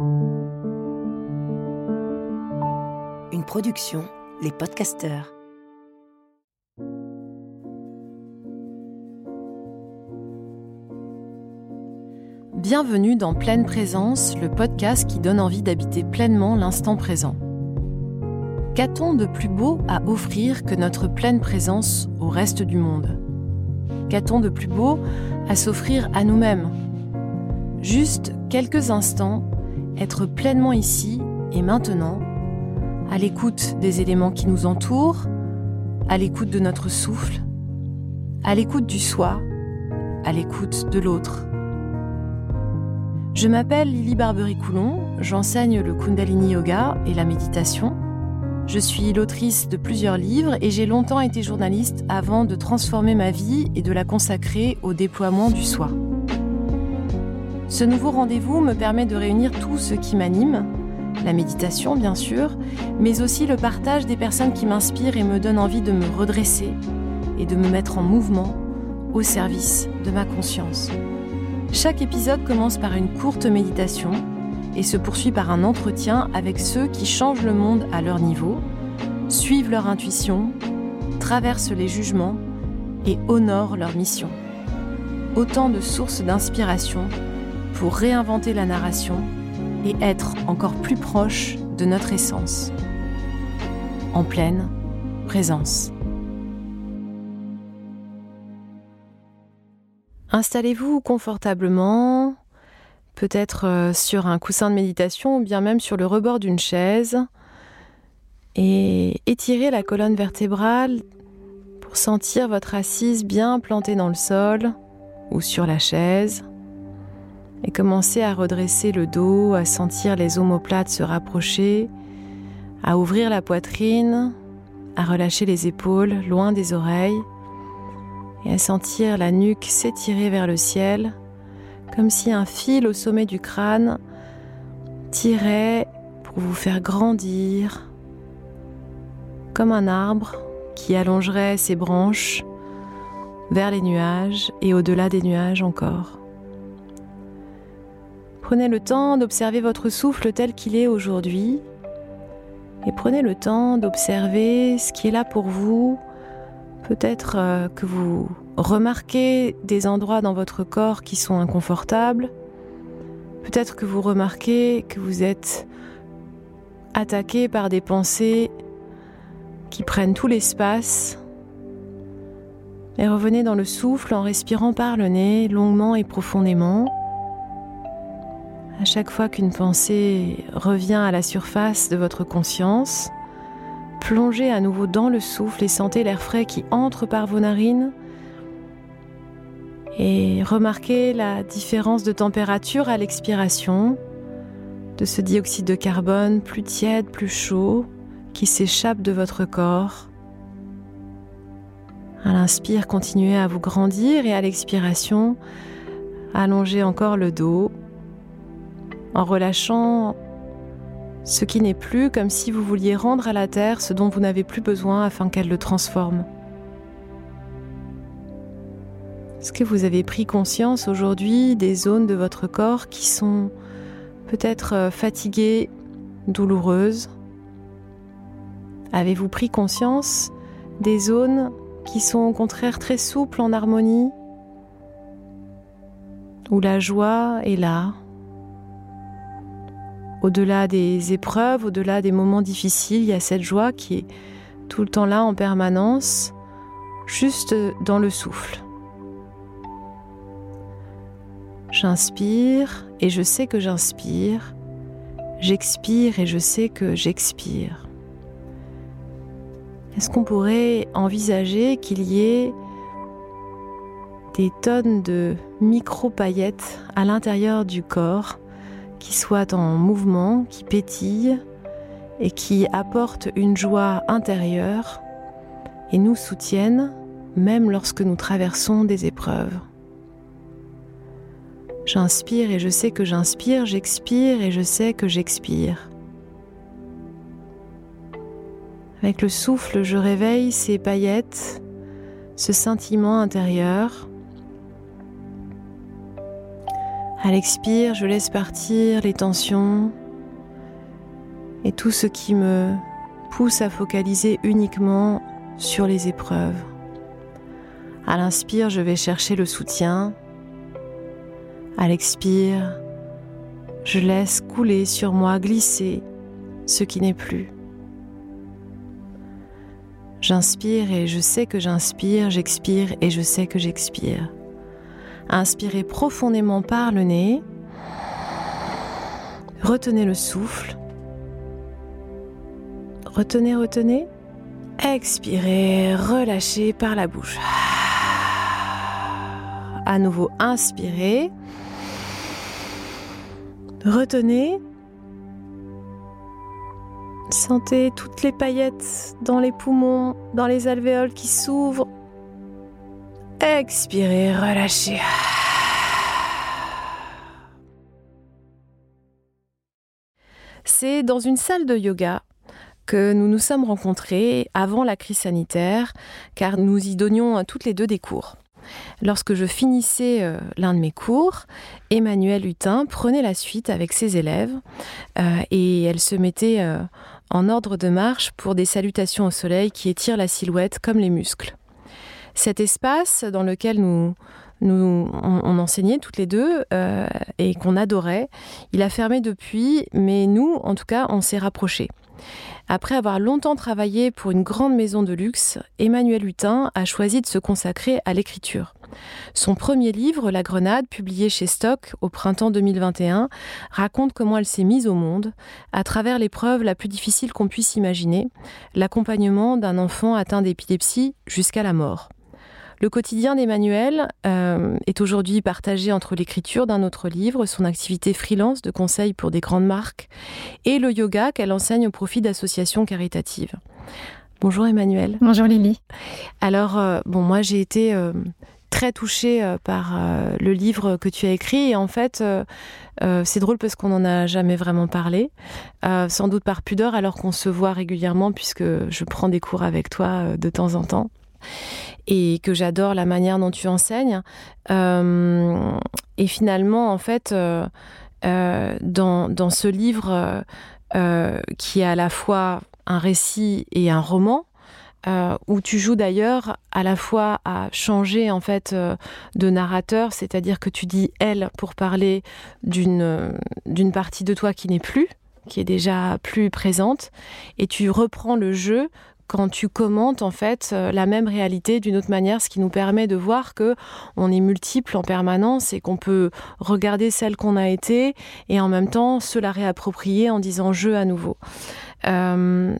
Une production, les podcasteurs. Bienvenue dans Pleine Présence, le podcast qui donne envie d'habiter pleinement l'instant présent. Qu'a-t-on de plus beau à offrir que notre pleine présence au reste du monde? Qu'a-t-on de plus beau à s'offrir à nous-mêmes? Juste quelques instants, être pleinement ici et maintenant, à l'écoute des éléments qui nous entourent, à l'écoute de notre souffle, à l'écoute du soi, à l'écoute de l'autre. Je m'appelle Lily Barbery-Coulon, j'enseigne le Kundalini Yoga et la méditation. Je suis l'autrice de plusieurs livres et j'ai longtemps été journaliste avant de transformer ma vie et de la consacrer au déploiement du soi. Ce nouveau rendez-vous me permet de réunir tout ce qui m'anime, la méditation bien sûr, mais aussi le partage des personnes qui m'inspirent et me donnent envie de me redresser et de me mettre en mouvement au service de ma conscience. Chaque épisode commence par une courte méditation et se poursuit par un entretien avec ceux qui changent le monde à leur niveau, suivent leur intuition, traversent les jugements et honorent leur mission. Autant de sources d'inspiration pour réinventer la narration et être encore plus proche de notre essence. En pleine présence. Installez-vous confortablement, peut-être euh, sur un coussin de méditation ou bien même sur le rebord d'une chaise, et étirez la colonne vertébrale pour sentir votre assise bien plantée dans le sol ou sur la chaise. Et commencez à redresser le dos, à sentir les omoplates se rapprocher, à ouvrir la poitrine, à relâcher les épaules loin des oreilles et à sentir la nuque s'étirer vers le ciel, comme si un fil au sommet du crâne tirait pour vous faire grandir, comme un arbre qui allongerait ses branches vers les nuages et au-delà des nuages encore. Prenez le temps d'observer votre souffle tel qu'il est aujourd'hui et prenez le temps d'observer ce qui est là pour vous Peut-être euh, que vous remarquez des endroits dans votre corps qui sont inconfortables. Peut-être que vous remarquez que vous êtes attaqué par des pensées qui prennent tout l'espace. Et revenez dans le souffle en respirant par le nez longuement et profondément. À chaque fois qu'une pensée revient à la surface de votre conscience, Plongez à nouveau dans le souffle et sentez l'air frais qui entre par vos narines. Et remarquez la différence de température à l'expiration de ce dioxyde de carbone plus tiède, plus chaud, qui s'échappe de votre corps. À l'inspire, continuez à vous grandir et à l'expiration, allongez encore le dos en relâchant ce qui n'est plus comme si vous vouliez rendre à la Terre ce dont vous n'avez plus besoin afin qu'elle le transforme. Est-ce que vous avez pris conscience aujourd'hui des zones de votre corps qui sont peut-être euh, fatiguées, douloureuses? Avez-vous pris conscience des zones qui sont au contraire très souples en harmonie? Où la joie est là, au-delà des épreuves, au-delà des moments difficiles, il y a cette joie qui est tout le temps là en permanence, juste dans le souffle. J'inspire et je sais que j'inspire. J'expire et je sais que j'expire. Est-ce qu'on pourrait envisager qu'il y ait des tonnes de micro-paillettes à l'intérieur du corps qui soit en mouvement, qui pétille et qui apporte une joie intérieure et nous soutiennent même lorsque nous traversons des épreuves. J'inspire et je sais que j'inspire, j'expire et je sais que j'expire. Avec le souffle, je réveille ces paillettes, ce sentiment intérieur À l'expire, je laisse partir les tensions et tout ce qui me pousse à focaliser uniquement sur les épreuves. À l'inspire, je vais chercher le soutien. À l'expire, je laisse couler sur moi, glisser ce qui n'est plus. J'inspire et je sais que j'inspire, j'expire et je sais que j'expire. Inspirez profondément par le nez. Retenez le souffle. Retenez, retenez. Expirez, relâchez par la bouche. À nouveau, inspirez. Retenez. Sentez toutes les paillettes dans les poumons, dans les alvéoles qui s'ouvrent. Expirez, relâchez. C'est dans une salle de yoga que nous nous sommes rencontrés avant la crise sanitaire, car nous y donnions toutes les deux des cours. Lorsque je finissais euh, l'un de mes cours, Emmanuel Hutin prenait la suite avec ses élèves euh, et elle se mettait euh, en ordre de marche pour des salutations au soleil qui étirent la silhouette comme les muscles. Cet espace dans lequel nous, nous on, enseignait toutes les deux et qu'on adorait, il a fermé depuis, mais nous, en tout cas, on s'est rapprochés. Après avoir longtemps travaillé pour une grande maison de luxe, Emmanuel Hutin a choisi de se consacrer à l'écriture. Son premier livre, La Grenade, publié chez Stock au printemps 2021, raconte comment elle s'est mise au monde à travers l'épreuve la plus difficile qu'on puisse imaginer, l'accompagnement d'un enfant atteint d'épilepsie jusqu'à la mort. Le quotidien d'Emmanuel euh, est aujourd'hui partagé entre l'écriture d'un autre livre, son activité freelance de conseil pour des grandes marques et le yoga qu'elle enseigne au profit d'associations caritatives. Bonjour Emmanuel. Bonjour Lily. Alors, euh, bon, moi j'ai été euh, très touchée par le livre que tu as écrit et en fait, c'est drôle parce qu'on n'en a jamais vraiment parlé, sans doute par pudeur alors qu'on se voit régulièrement puisque je prends des cours avec toi de temps en temps et que j'adore la manière dont tu enseignes. Euh, et finalement, en fait, euh, euh, dans, dans, ce livre qui est à la fois un récit et un roman, où tu joues d'ailleurs à la fois à changer en fait de narrateur, c'est-à-dire que tu dis elle pour parler d'une d'une partie de toi qui n'est plus, qui est déjà plus présente, et tu reprends le jeu quand tu commentes en fait euh, la même réalité d'une autre manière, ce qui nous permet de voir que on est multiple en permanence et qu'on peut regarder celle qu'on a été et en même temps se la réapproprier en disant je à nouveau. Euh,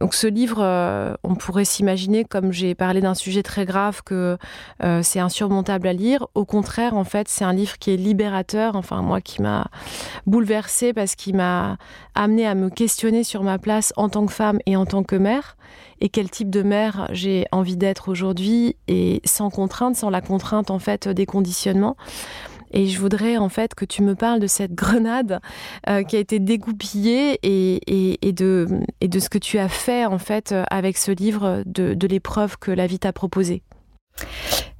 donc ce livre, euh, on pourrait s'imaginer, comme j'ai parlé d'un sujet très grave, que c'est insurmontable à lire. Au contraire, en fait, c'est un livre qui est libérateur, enfin moi qui m'a bouleversée parce qu'il m'a amené à me questionner sur ma place en tant que femme et en tant que mère et quel type de mère j'ai envie d'être aujourd'hui et sans contrainte, sans la contrainte en fait des conditionnements. Et je voudrais en fait que tu me parles de cette grenade euh, qui a été dégoupillée et, de, ce que tu as fait en fait avec ce livre de, l'épreuve que la vie t'a proposée.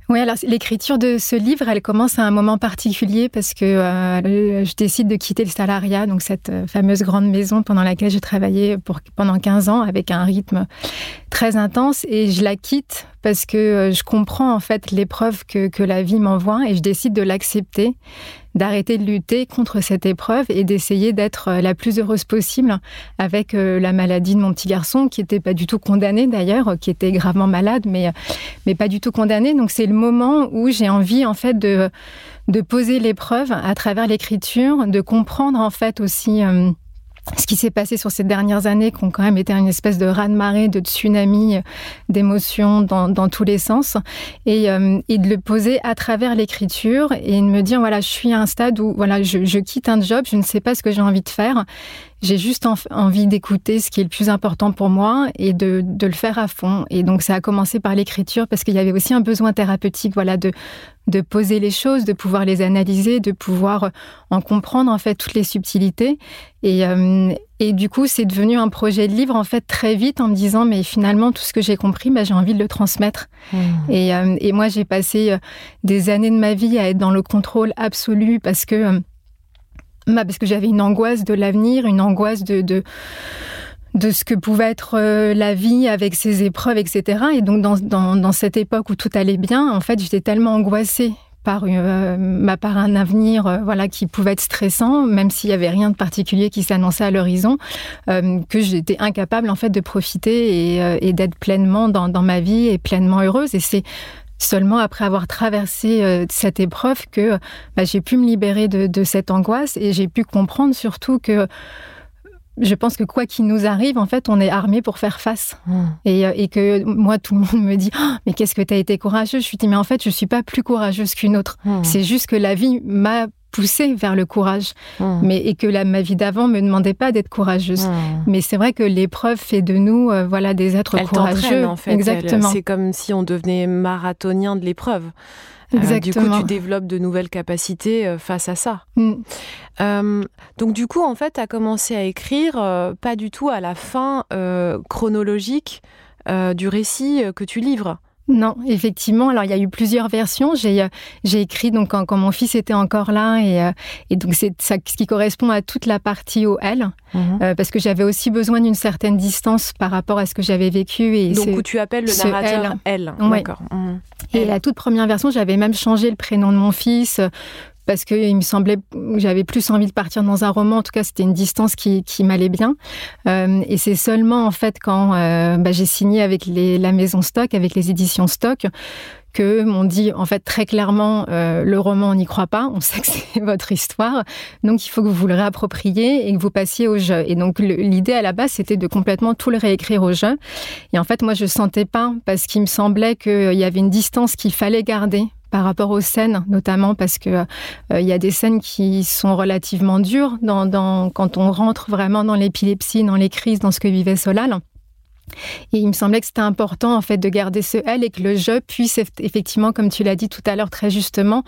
Oui, alors l'écriture de ce livre, elle commence à un moment particulier parce que euh, je décide de quitter le salariat, donc cette euh, fameuse grande maison pendant laquelle j'ai travaillé pendant 15 ans avec un rythme très intense et je la quitte parce que euh, je comprends en fait l'épreuve que, que la vie m'envoie et je décide de l'accepter d'arrêter de lutter contre cette épreuve et d'essayer d'être euh, la plus heureuse possible avec euh, la maladie de mon petit garçon qui n'était pas du tout condamné d'ailleurs, qui était gravement malade mais, mais pas du tout condamné. Donc c'est le moment où j'ai envie en fait de, de poser l'épreuve à travers l'écriture, de comprendre en fait aussi ce qui s'est passé sur ces dernières années, qui ont quand même été une espèce de raz-de-marée, de tsunami euh, d'émotions dans, dans, tous les sens, et, euh, et, de le poser à travers l'écriture et de me dire voilà, je suis à un stade où voilà, je, je, quitte un job, je ne sais pas ce que j'ai envie de faire, j'ai juste envie d'écouter ce qui est le plus important pour moi et de, de, le faire à fond. Et donc ça a commencé par l'écriture parce qu'il y avait aussi un besoin thérapeutique, voilà, de de poser les choses, de pouvoir les analyser, de pouvoir en comprendre en fait toutes les subtilités. Et, euh, et du coup, c'est devenu un projet de livre en fait très vite en me disant mais finalement tout ce que j'ai compris, bah, j'ai envie de le transmettre. Mmh. Et, euh, et, moi, j'ai passé euh, des années de ma vie à être dans le contrôle absolu parce que bah, parce que j'avais une angoisse de l'avenir, une angoisse de, de de ce que pouvait être euh, la vie avec ses épreuves, etc. Et donc dans, dans, dans cette époque où tout allait bien, en fait, j'étais tellement angoissée par, euh, par un avenir euh, voilà qui pouvait être stressant, même s'il y avait rien de particulier qui s'annonçait à l'horizon, euh, que j'étais incapable en fait de profiter et, et d'être pleinement dans, dans, ma vie et pleinement heureuse. Et c'est seulement après avoir traversé cette épreuve que bah, j'ai pu me libérer de, de cette angoisse et j'ai pu comprendre surtout que je pense que quoi qu'il nous arrive, en fait, on est armé pour faire face. Hmm. Euh, et, que moi, tout le monde me dit oh, Mais qu'est-ce que tu as été courageuse? Je lui dis Mais en fait, je ne suis pas plus courageuse qu'une autre. Hmm. C'est juste que la vie m'a poussée vers le courage. Hmm. Mais, et que la, ma vie d'avant me demandait pas d'être courageuse. Mais c'est vrai que l'épreuve fait de nous euh, voilà, des êtres courageux. en fait. Exactement. C'est comme si on devenait marathonien de l'épreuve. Euh, du coup, tu développes de nouvelles capacités euh, face à ça. Mm. Euh, donc, du coup, en fait, tu as commencé à écrire pas du tout à la fin chronologique du récit que tu livres. Non, effectivement. Alors, il y a eu plusieurs versions. J'ai euh, j'ai écrit donc quand, mon fils était encore là et, euh, et donc c'est ça ce qui correspond à toute la partie au L mhm. euh, parce que j'avais aussi besoin d'une certaine distance par rapport à ce que j'avais vécu et donc où tu appelles le narrateur L. D'accord. Mhm. Et la toute première version, j'avais même changé le prénom de mon fils parce me semblait que j'avais plus envie de partir dans un roman. En tout cas, c'était une distance qui, m'allait bien. Euh, et c'est seulement en fait quand euh, bah, j'ai signé avec la maison Stock, avec les éditions Stock, que m'ont dit en fait très clairement euh, le roman on n'y croit pas, on sait que c'est votre histoire, donc il faut que vous le réappropriez et que vous passiez au jeu. Et donc l'idée à la base c'était de complètement tout le réécrire au jeu. Et en fait moi je sentais pas parce qu'il me semblait qu'il y avait une distance qu'il fallait garder par rapport aux scènes, notamment parce que euh, il y a des scènes qui sont relativement dures quand on rentre vraiment dans l'épilepsie, dans les crises, dans ce que vivait Solal. Et il me semblait que c'était important en fait de garder ce elle et que le je puisse effectivement, comme tu l'as dit tout à l'heure très justement,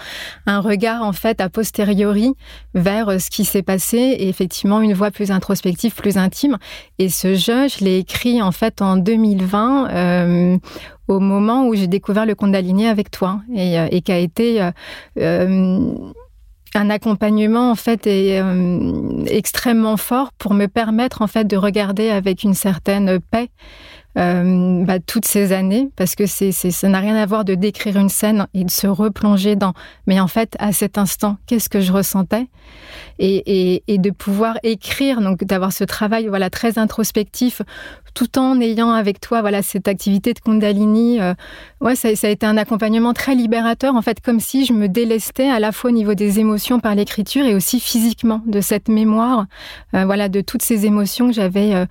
un regard en fait a posteriori vers euh, ce qui s'est passé et effectivement une voix plus introspective, plus intime. Et ce je, je l'ai écrit en fait en 2020 euh, au moment où j'ai découvert le Kundalini avec toi et, euh, et qui a été euh, un accompagnement en fait est euh, extrêmement fort pour me permettre en fait de regarder avec une certaine paix euh, bah, toutes ces années parce que c'est, ça n'a rien à voir de décrire une scène et de se replonger dans mais en fait à cet instant qu'est-ce que je ressentais? Et, et, et de pouvoir écrire donc d'avoir ce travail voilà très introspectif tout en ayant avec toi voilà cette activité de Kundalini. Euh, ouais, ça, ça, a été un accompagnement très libérateur en fait, comme si je me délestais à la fois au niveau des émotions par l'écriture et aussi physiquement de cette mémoire, euh, voilà, de toutes ces émotions que j'avais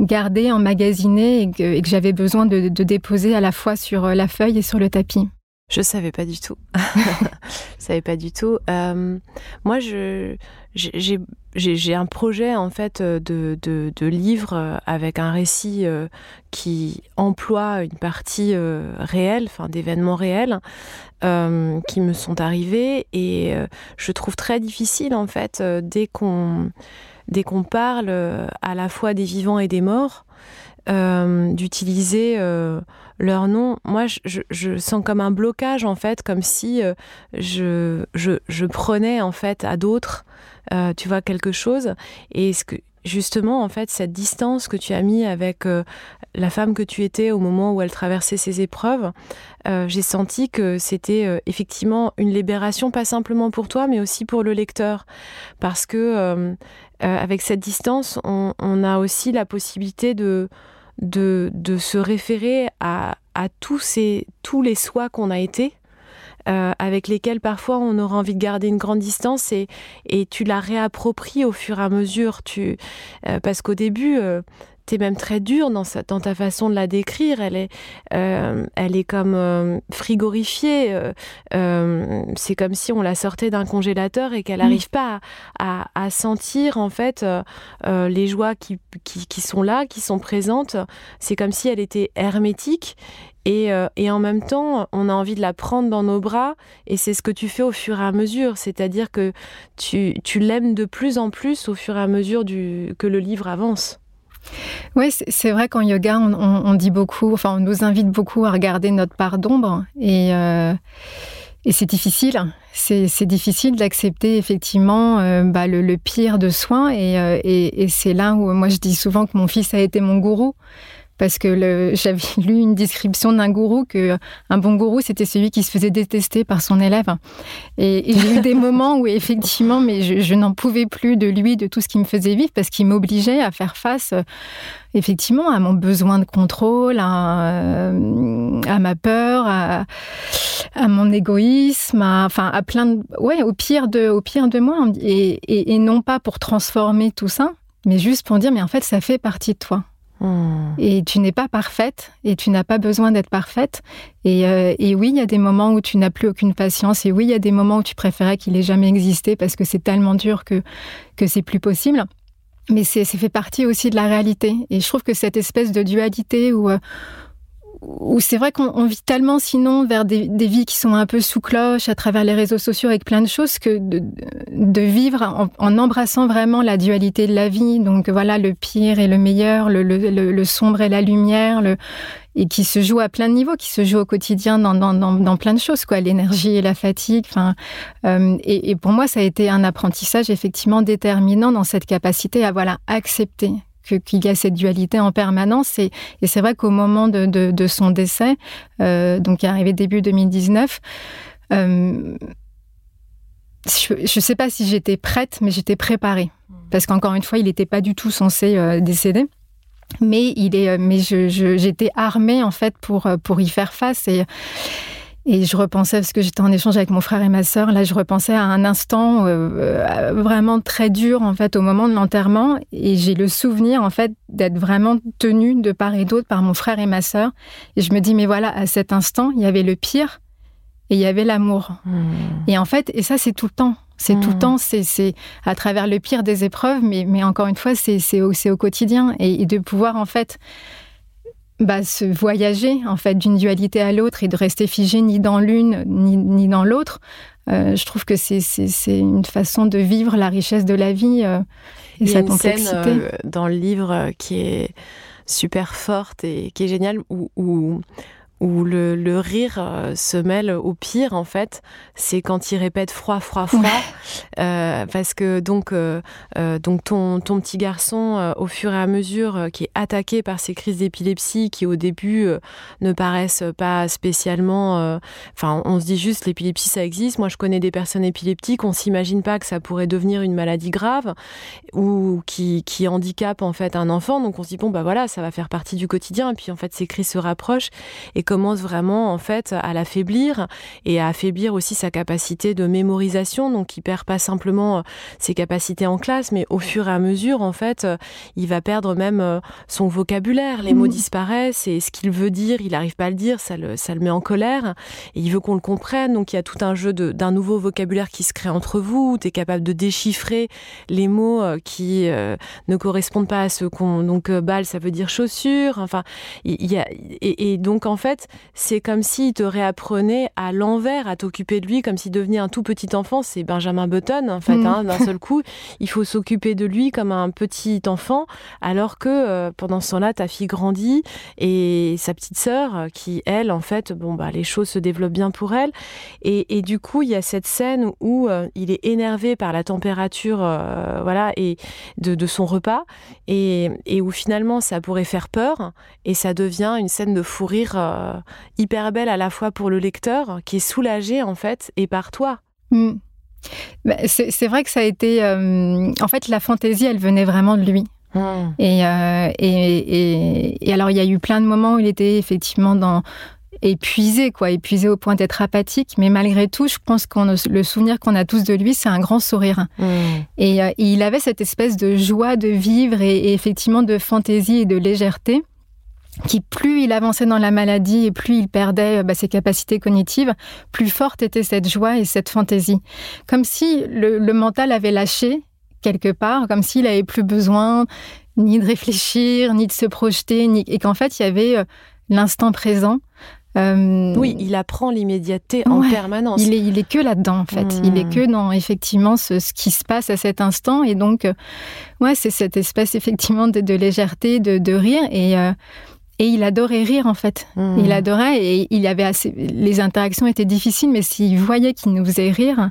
euh, gardées, emmagasinées et que, j'avais besoin de, déposer à la fois sur la feuille et sur le tapis. Je savais pas du tout. je savais pas du tout. Euh, moi, j'ai un projet en fait de, de, livre euh, avec un récit euh, qui emploie une partie réelle, enfin d'événements réels qui me sont arrivés et je trouve très difficile en fait dès qu'on dès qu'on parle à la fois des vivants et des morts d'utiliser leur nom, moi, je, sens comme un blocage, en fait, comme si euh, je, je, prenais, en fait, à d'autres, euh, tu vois, quelque chose. Et ce que, justement, en fait, cette distance que tu as mis avec euh, la femme que tu étais au moment où elle traversait ses épreuves, j'ai senti que c'était effectivement une libération, pas simplement pour toi, mais aussi pour le lecteur. Parce que, avec cette distance, on, a aussi la possibilité de de, se référer à, tous, ces, tous les soi qu'on a été, euh, avec lesquels parfois on aura envie de garder une grande distance et, et tu la réappropries au fur et à mesure. Tu, euh, parce qu'au début, euh, es même très dure dans, dans ta façon de la décrire. Elle est, euh, elle est comme euh, frigorifiée. Euh, c'est comme si on la sortait d'un congélateur et qu'elle n'arrive mm. pas à, à, sentir en fait les joies qui, qui, qui, sont là, qui sont présentes. C'est comme si elle était hermétique. Et, et, en même temps, on a envie de la prendre dans nos bras, et c'est ce que tu fais au fur et à mesure, c'est-à-dire que tu, tu l'aimes de plus en plus au fur et à mesure du, que le livre avance. Oui, c'est vrai qu'en yoga, on, dit beaucoup, enfin, on nous invite beaucoup à regarder notre part d'ombre et, euh, c'est difficile. C'est difficile d'accepter effectivement euh, bah, le, pire de soi euh, et, et c'est là où moi je dis souvent que mon fils a été mon gourou parce que j'avais lu une description d'un gourou que un bon gourou c'était celui qui se faisait détester par son élève. Et, j'ai eu des moments où effectivement mais je, n'en pouvais plus de lui de tout ce qui me faisait vivre parce qu'il m'obligeait à faire face euh, effectivement à mon besoin de contrôle à, euh, à ma peur à, à mon égoïsme à, enfin à plein de ouais au pire de au pire de moi. Et, et, et non pas pour transformer tout ça mais juste pour dire mais en fait ça fait partie de toi Hmm. Et tu n'es pas parfaite et tu n'as pas besoin d'être parfaite. Et, euh, et oui, il y a des moments où tu n'as plus aucune patience. Et oui, il y a des moments où tu préférais qu'il ait jamais existé parce que c'est tellement dur que, que c'est plus possible. Mais c'est fait partie aussi de la réalité. Et je trouve que cette espèce de dualité où, euh, où c'est vrai qu'on vit tellement sinon vers des, vies qui sont un peu sous cloche à travers les réseaux sociaux avec plein de choses que de, vivre en, embrassant vraiment la dualité de la vie. Donc voilà, le pire et le meilleur, le, sombre et la lumière, le, et qui se joue à plein de niveaux, qui se joue au quotidien dans, dans, plein de choses, quoi, l'énergie et la fatigue. Enfin, euh, et, et pour moi, ça a été un apprentissage effectivement déterminant dans cette capacité à voilà accepter qu'il y a cette dualité en permanence. Et, c'est vrai qu'au moment de, son décès, euh, donc qui est arrivé début 2019, euh, je ne sais pas si j'étais prête, mais j'étais préparée. Parce qu'encore une fois, il n'était pas du tout censé euh, décéder. Mais il est, mais j'étais armée en fait pour pour y faire face et et je repensais, parce que j'étais en échange avec mon frère et ma sœur, là je repensais à un instant euh, euh, vraiment très dur en fait au moment de l'enterrement et j'ai le souvenir en fait d'être vraiment tenue de part et d'autre par mon frère et ma sœur. Et je me dis mais voilà, à cet instant, il y avait le pire et il y avait l'amour. Hmm. Et en fait, et ça c'est tout le temps. C'est tout le hmm. temps, c'est à travers le pire des épreuves, mais, mais encore une fois, c'est au, au quotidien. Et, et de pouvoir en fait bah, se voyager en fait d'une dualité à l'autre et de rester figé ni dans l'une ni, ni dans l'autre. Euh, je trouve que c'est une façon de vivre la richesse de la vie euh, et sa complexité. Scène, euh, dans le livre qui est super forte et qui est géniale où, où où le, le, rire euh, se mêle au pire en fait, c'est quand il répète froid, froid, froid, euh, parce que donc euh, donc ton ton petit garçon au fur et à mesure qui est attaqué par ces crises d'épilepsie qui au début ne paraissent pas spécialement, enfin on se dit juste l'épilepsie ça existe. Moi je connais des personnes épileptiques, on s'imagine pas que ça pourrait devenir une maladie grave ou qui qui handicape en fait un enfant, donc on se dit bon bah voilà ça va faire partie du quotidien. Et puis en fait ces crises se rapprochent. Et commence vraiment en fait à l'affaiblir et à affaiblir aussi sa capacité de mémorisation. Donc il perd pas simplement euh, ses capacités en classe mais au fur et à mesure en fait euh, il va perdre même euh, son vocabulaire. Les mots mmh. disparaissent et ce qu'il veut dire il n'arrive pas à le dire ça le, ça le met en colère et il veut qu'on le comprenne. Donc il y a tout un jeu d'un nouveau vocabulaire qui se crée entre vous. Tu es capable de déchiffrer les mots qui euh, ne correspondent pas à ce qu'on donc balle ça veut dire chaussure enfin il y a et, et donc en fait c'est comme s'il te réapprenait à l'envers à t'occuper de lui comme s'il devenait un tout petit enfant. C'est Benjamin Button en fait mmh. hein, d'un seul coup. Il faut s'occuper de lui comme un petit enfant alors que euh, pendant ce temps-là ta fille grandit et sa petite sœur euh, qui elle en fait bon bah les choses se développent bien pour elle. Et, et du coup il ya cette scène où euh, il est énervé par la température euh, voilà et de, de son repas et, et où finalement ça pourrait faire peur et ça devient une scène de fou rire hyper belle à la fois pour le lecteur qui est soulagé en fait et par toi. Mmh. Bah, c'est vrai que ça a été euh, en fait la fantaisie elle venait vraiment de lui. Mmh. Et, euh, et, et, et alors il y a eu plein de moments où il était effectivement dans épuisé, quoi, épuisé au point d'être apathique. Mais malgré tout, je pense qu'on le souvenir qu'on a tous de lui, c'est un grand sourire. Mmh. Et, il avait cette espèce de joie de vivre et effectivement de fantaisie et de légèreté qui plus il avançait dans la maladie et plus il perdait bah, ses capacités cognitives, plus forte était cette joie et cette fantaisie. Comme si le, mental avait lâché quelque part, comme s'il n'avait plus besoin ni de réfléchir, ni de se projeter, ni... et qu'en fait il y avait euh, l'instant présent. Euh, oui, il apprend l'immédiateté en permanence. Il est, il est que là-dedans, en fait. Il est hmm. que dans, effectivement, ce, ce, qui se passe à cet instant. Et donc, euh, ouais, c'est cette espèce, effectivement, de, légèreté, de, de rire. Et, et il adorait rire en fait. Hmm. Il adorait et il avait assez. Les interactions étaient difficiles, mais s'il voyait qu'il nous faisait rire,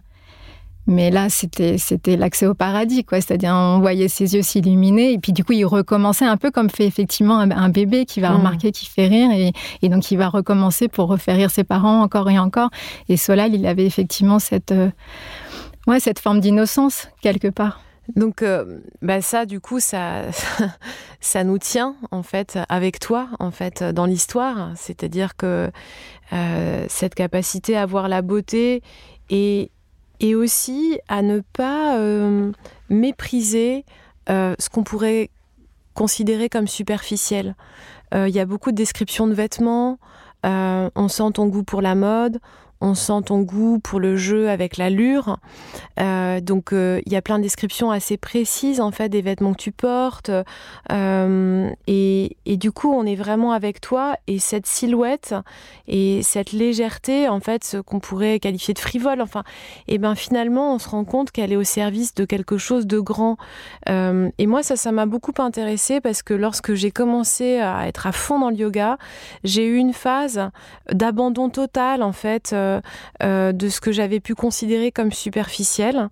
mais là c'était c'était l'accès au paradis quoi. C'est-à-dire on voyait ses yeux s'illuminer et puis du coup il recommençait un peu comme fait effectivement un, bébé qui va hmm. remarquer qu'il fait rire et, et, donc il va recommencer pour refaire rire ses parents encore et encore. Et Solal il avait effectivement cette euh, ouais cette forme d'innocence quelque part. Donc, euh, bah ça, du coup, ça, ça nous tient en fait avec toi, en fait, dans l'histoire. C'est-à-dire que euh, cette capacité à voir la beauté et, et aussi à ne pas euh, mépriser ce qu'on pourrait considérer comme superficiel. Il y a beaucoup de descriptions de vêtements. on sent ton goût pour la mode, on sent ton goût pour le jeu avec l'allure. Euh, donc euh, il y a plein de descriptions assez précises en fait des vêtements que tu portes. Euh, et, du coup on est vraiment avec toi et cette silhouette et cette légèreté en fait ce qu'on pourrait qualifier de frivole. Enfin et ben finalement on se rend compte qu'elle est au service de quelque chose de grand. et moi ça ça m'a beaucoup intéressé parce que lorsque j'ai commencé à être à fond dans le yoga j'ai eu une phase d'abandon total en fait euh, euh, de ce que j'avais pu considérer comme superficiel.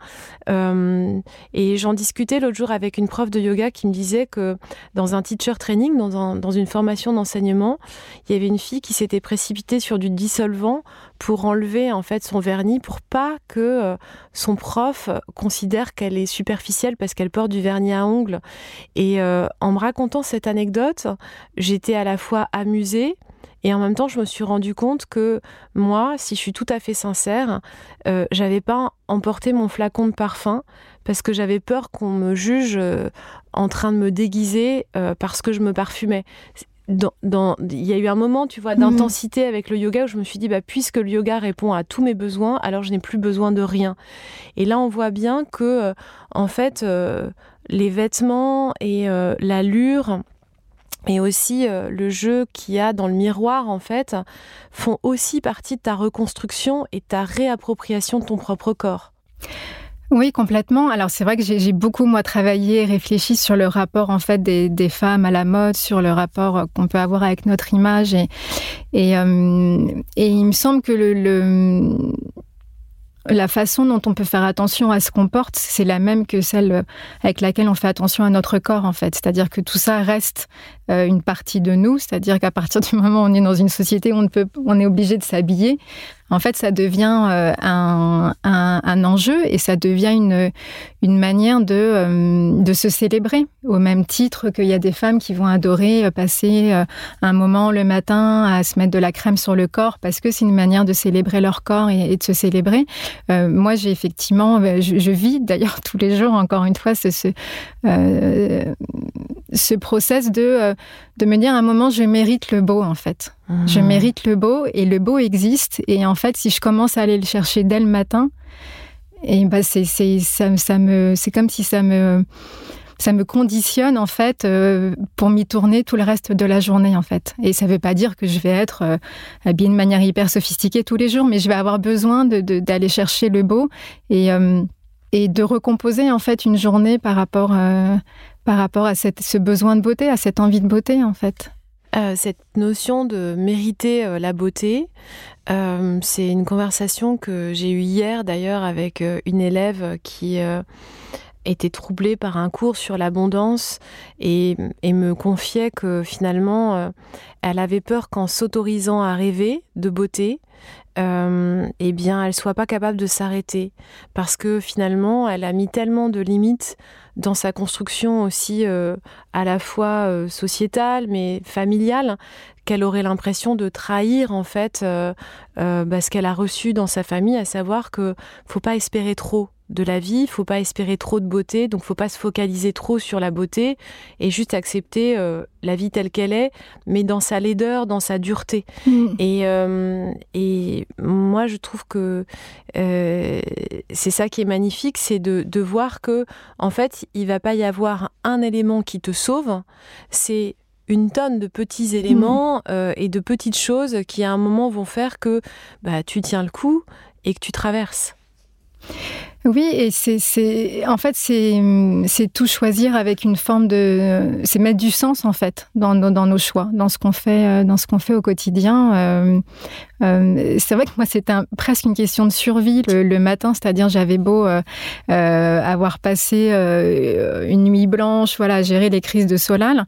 Euh, et j'en discutais l'autre jour avec une prof de yoga qui me disait que dans un teacher training, dans, dans une formation d'enseignement, il y avait une fille qui s'était précipitée sur du dissolvant pour enlever en fait son vernis pour pas que son prof considère qu'elle est superficielle parce qu'elle porte du vernis à ongles. Et en me racontant cette anecdote, j'étais à la fois amusée, et en même temps, je me suis rendu compte que moi, si je suis tout à fait sincère, euh, j'avais pas emporté mon flacon de parfum parce que j'avais peur qu'on me juge euh, en train de me déguiser euh, parce que je me parfumais. Dans, il y a eu un moment, tu vois, mhm. d'intensité avec le yoga où je me suis dit, bah, puisque le yoga répond à tous mes besoins, alors je n'ai plus besoin de rien. Et là, on voit bien que, en fait, les vêtements et l'allure, et aussi euh, le jeu qu'il y a dans le miroir, en fait, font aussi partie de ta reconstruction et ta réappropriation de ton propre corps. Oui, complètement. Alors c'est vrai que j'ai beaucoup moi travaillé et réfléchi sur le rapport en fait des, femmes à la mode, sur le rapport qu'on peut avoir avec notre image et euh, il me semble que la façon dont on peut faire attention à ce qu'on porte, c'est la même que celle avec laquelle on fait attention à notre corps, en fait. C'est-à-dire que tout ça reste euh, une partie de nous. C'est-à-dire qu'à partir du moment où on est dans une société où on, peut, on est obligé de s'habiller, en fait, ça devient euh, un, un, enjeu et ça devient une, une manière de, euh, de se célébrer, au même titre qu'il y a des femmes qui vont adorer euh, passer un moment le matin à se mettre de la crème sur le corps parce que c'est une manière de célébrer leur corps et, de se célébrer. moi, j'ai effectivement, je, je vis d'ailleurs tous les jours, encore une fois, ce, ce, ce process de, de me dire à un moment, je mérite le beau, en fait. Je mmh. mérite le beau et le beau existe. Et en fait, si je commence à aller le chercher dès le matin, et bah c'est ça, ça me c'est comme si ça me ça me conditionne en fait euh, pour m'y tourner tout le reste de la journée en fait. Et ça ne veut pas dire que je vais être euh, habillée de manière hyper sophistiquée tous les jours, mais je vais avoir besoin d'aller chercher le beau et euh, et de recomposer en fait une journée par rapport par rapport à ce besoin de beauté, à cette envie de beauté en fait. Euh, cette notion de mériter euh, la beauté, euh, c'est une conversation que j'ai eue hier d'ailleurs avec une élève qui était troublée par un cours sur l'abondance et, me confiait que finalement, elle avait peur qu'en s'autorisant à rêver de beauté, eh bien, elle soit pas capable de s'arrêter parce que finalement, elle a mis tellement de limites dans sa construction aussi euh, à la fois euh, sociétale mais familiale qu'elle aurait l'impression de trahir en fait euh, bah, ce qu'elle a reçu dans sa famille, à savoir que faut pas espérer trop de la vie, il faut pas espérer trop de beauté, donc faut pas se focaliser trop sur la beauté et juste accepter euh, la vie telle qu'elle est, mais dans sa laideur, dans sa dureté. Mm. Et, euh, et moi, je trouve que euh, c'est ça qui est magnifique, c'est de, de, voir que en fait, il va pas y avoir un élément qui te sauve, c'est une tonne de petits éléments mm. et de petites choses qui à un moment vont faire que bah, tu tiens le coup et que tu traverses. Oui, et c'est, en fait, c'est, tout choisir avec une forme de, c'est mettre du sens en fait dans, nos choix, dans ce qu'on fait, euh, dans ce qu'on fait au quotidien. Euh, euh, c'est vrai que moi, c'était presque une question de survie le, matin, c'est-à-dire j'avais beau avoir passé une nuit blanche, voilà, gérer les crises de Solal.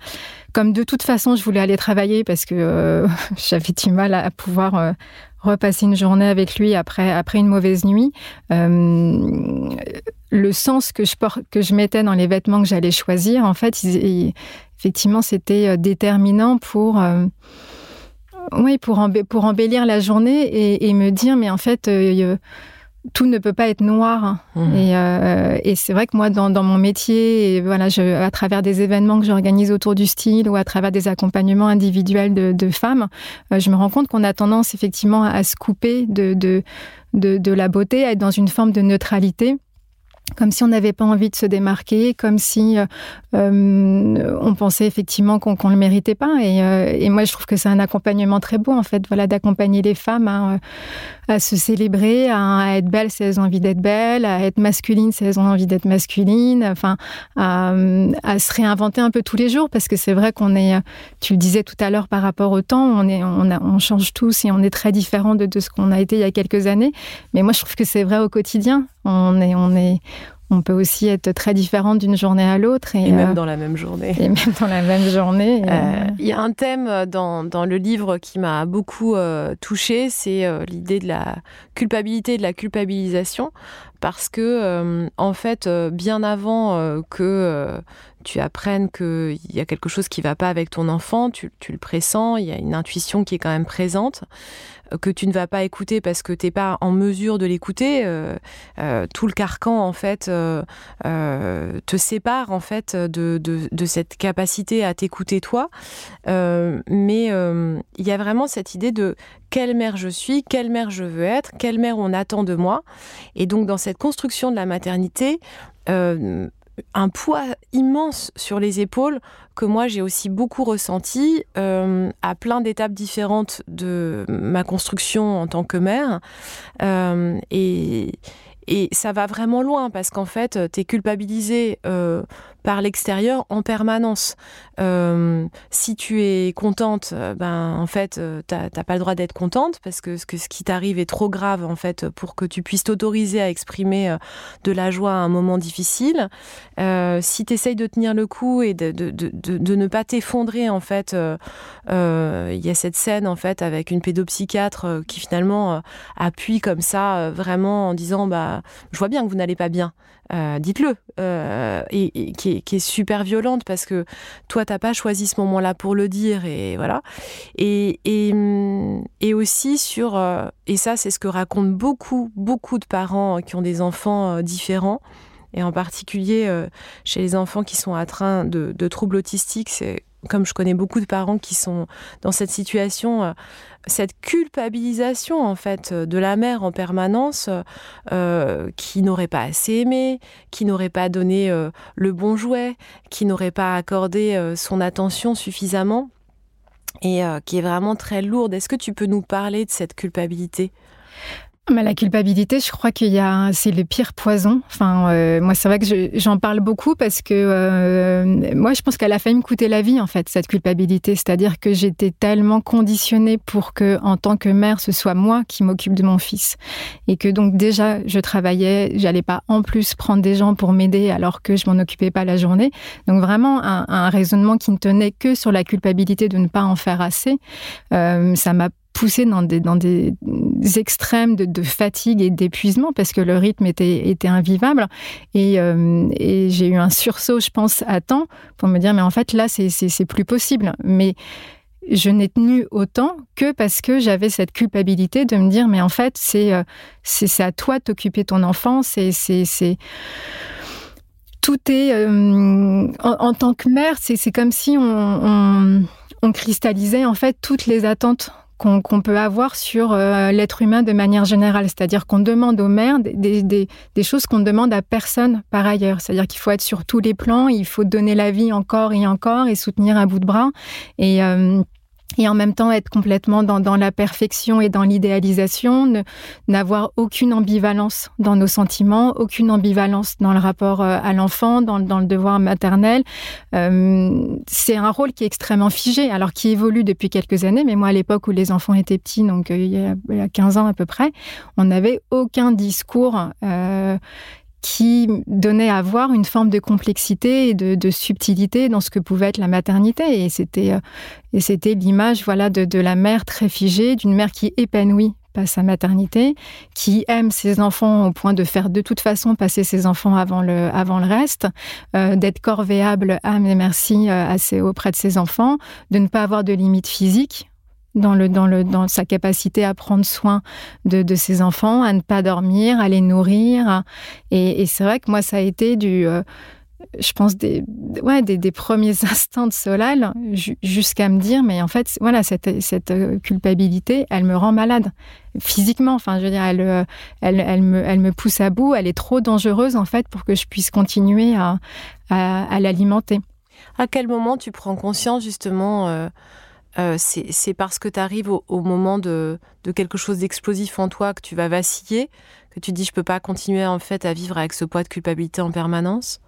Comme de toute façon, je voulais aller travailler parce que j'avais du mal à pouvoir repasser une journée avec lui après, après une mauvaise nuit, euh, le sens que je, que je mettais dans les vêtements que j'allais choisir, en fait, effectivement, c'était euh, déterminant pour, euh, oui, pour, pour embellir la journée et, me dire, mais en fait, tout ne peut pas être noir. Mmh. Euh, et, c'est vrai que moi, dans, mon métier, et voilà, je, à travers des événements que j'organise autour du style ou à travers des accompagnements individuels de, femmes, euh, je me rends compte qu'on a tendance effectivement à, se couper de, de, de, la beauté, à être dans une forme de neutralité comme si on n'avait pas envie de se démarquer, comme si euh, euh, on pensait effectivement qu'on ne le méritait pas. Euh, et, moi, je trouve que c'est un accompagnement très beau, en fait, voilà, d'accompagner les femmes à, se célébrer, à, être belles si elles ont envie d'être belles, à être masculines si elles ont envie d'être masculines, enfin, à, se réinventer un peu tous les jours, parce que c'est vrai qu'on est, tu le disais tout à l'heure par rapport au temps, on, change tous et on est très différent de ce qu'on a été il y a quelques années. Mais moi, je trouve que c'est vrai au quotidien. On est, on est, on peut aussi être très différente d'une journée à l'autre. Et, même euh, dans la même journée. Et même dans la même journée. Euh, il y a un thème dans, dans le livre qui m'a beaucoup euh, touchée, c'est l'idée de la culpabilité et de la culpabilisation. Parce que, en fait, bien avant que tu apprennes qu'il y a quelque chose qui ne va pas avec ton enfant, tu, le pressens, il y a une intuition qui est quand même présente que tu ne vas pas écouter parce que tu n'es pas en mesure de l'écouter, euh, euh, tout le carcan en fait euh, te sépare en fait de, de, cette capacité à t'écouter toi. mais il y a vraiment cette idée de quelle mère je suis, quelle mère je veux être, quelle mère on attend de moi. Et donc dans cette construction de la maternité, un poids immense sur les épaules que moi j'ai aussi beaucoup ressenti euh, à plein d'étapes différentes de ma construction en tant que mère. Euh, et, et ça va vraiment loin parce qu'en fait, tu es culpabilisé euh, par l'extérieur en permanence. Euh, si tu es contente, euh, ben en fait, t'as pas le droit d'être contente parce que que, ce qui t'arrive est trop grave en fait pour que tu puisses t'autoriser à exprimer de la joie à un moment difficile. si tu essayes de tenir le coup et de, de, de, de ne pas t'effondrer en fait, il y a cette scène en fait avec une pédopsychiatre qui finalement appuie comme ça vraiment en disant bah je vois bien que vous n'allez pas bien. Euh, dites-le. Euh, et, qui, est, super violente parce que toi, t'as pas choisi ce moment-là pour le dire et voilà. Et, et, aussi sur, euh, et ça, c'est ce que racontent beaucoup, beaucoup de parents qui ont des enfants différents. Et en particulier chez les enfants qui sont atteints de, de troubles autistiques, c'est comme je connais beaucoup de parents qui sont dans cette situation, euh, cette culpabilisation en fait de la mère en permanence, euh, qui n'aurait pas assez aimé, qui n'aurait pas donné euh, le bon jouet, qui n'aurait pas accordé son attention suffisamment et qui est vraiment très lourde. Est-ce que tu peux nous parler de cette culpabilité? La culpabilité, je crois qu'il y a, c'est le pire poison. Enfin, euh, moi, c'est vrai que j'en parle beaucoup parce que euh, moi, je pense qu'elle a failli me coûter la vie en fait cette culpabilité. C'est-à-dire que j'étais tellement conditionnée pour que, en tant que mère, ce soit moi qui m'occupe de mon fils, et que donc déjà, je travaillais, j'allais pas en plus prendre des gens pour m'aider alors que je m'en occupais pas la journée. Donc vraiment un, un, raisonnement qui ne tenait que sur la culpabilité de ne pas en faire assez. Euh, ça m'a poussé dans des, dans des extrêmes de, fatigue et d'épuisement parce que le rythme était, était invivable. Et, euh, et j'ai eu un sursaut, je pense, à temps pour me dire, mais en fait, là, c'est plus possible. Mais je n'ai tenu autant que parce que j'avais cette culpabilité de me dire, mais en fait, c'est euh, à toi de t'occuper ton enfant, c'est tout est euh, en, tant que mère, c'est comme si on, on, on, cristallisait en fait toutes les attentes qu'on peut avoir sur euh, l'être humain de manière générale. C'est-à-dire qu'on demande aux des, des choses qu'on demande à personne par ailleurs. C'est-à-dire qu'il faut être sur tous les plans, il faut donner la vie encore et encore et soutenir à bout de bras. Et euh, et en même temps être complètement dans, la perfection et dans l'idéalisation, n'avoir aucune ambivalence dans nos sentiments, aucune ambivalence dans le rapport euh, à l'enfant, dans, le devoir maternel. Euh, c'est un rôle qui est extrêmement figé, alors qui évolue depuis quelques années, mais moi à l'époque où les enfants étaient petits, donc euh, il, y a, il, y a, 15 ans à peu près, on n'avait aucun discours qui donnait à voir une forme de complexité et de, subtilité dans ce que pouvait être la maternité. Et c'était, euh, et c'était l'image voilà, de, de la mère très figée, d'une mère qui épanouit pas sa maternité, qui aime ses enfants au point de faire de toute façon passer ses enfants avant le, avant le reste, euh, d'être corvéable, âme et merci euh, assez auprès de ses enfants, de ne pas avoir de limites physiques dans, le, dans, le, dans sa capacité à prendre soin de, de ses enfants, à ne pas dormir, à les nourrir. Et, c'est vrai que moi, ça a été du... Euh, je pense des, ouais, des, des, premiers instants de Solal jusqu'à me dire, mais en fait, voilà, cette, cette euh, culpabilité, elle me rend malade physiquement. Enfin, je veux dire, elle, euh, elle, elle, me, elle me pousse à bout. Elle est trop dangereuse, en fait, pour que je puisse continuer à, à, l'alimenter. À quel moment tu prends conscience, justement, euh, c'est parce que tu arrives au, moment de, quelque chose d'explosif en toi, que tu vas vaciller, que tu dis je peux pas continuer en fait à vivre avec ce poids de culpabilité en permanence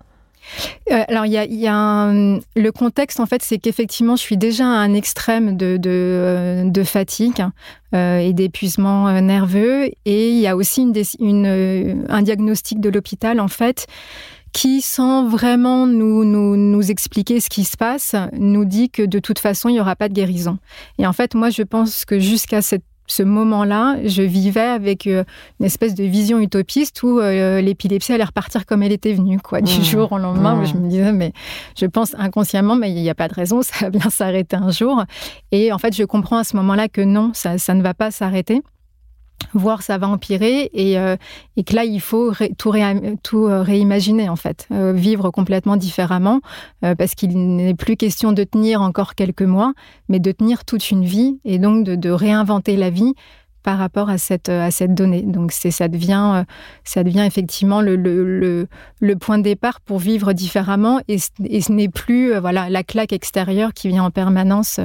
euh, alors, il y a, y a un... le contexte, en fait, c'est qu'effectivement, je suis déjà à un extrême de, de, euh, fatigue et d'épuisement nerveux. Et il y a aussi un diagnostic de l'hôpital, en fait, qui, sans vraiment nous, nous, nous expliquer ce qui se passe, nous dit que de toute façon, il n'y aura pas de guérison. Et en fait, moi, je pense que jusqu'à cette ce moment-là, je vivais avec euh, une espèce de vision utopiste où euh, l'épilepsie allait repartir comme elle était venue, quoi, du mmh. jour au lendemain. Mmh. Je me disais, mais je pense inconsciemment, mais il n'y a pas de raison, ça va bien s'arrêter un jour. Et en fait, je comprends à ce moment-là que non, ça, ça ne va pas s'arrêter voire ça va empirer et, euh, et que là il faut tout, euh, réimaginer en fait, euh, vivre complètement différemment euh, parce qu'il n'est plus question de tenir encore quelques mois, mais de tenir toute une vie et donc de, de réinventer la vie par rapport à cette, à cette donnée. Donc ça devient ça devient effectivement le, le, le, le point de départ pour vivre différemment et, et ce n'est plus voilà la claque extérieure qui vient en permanence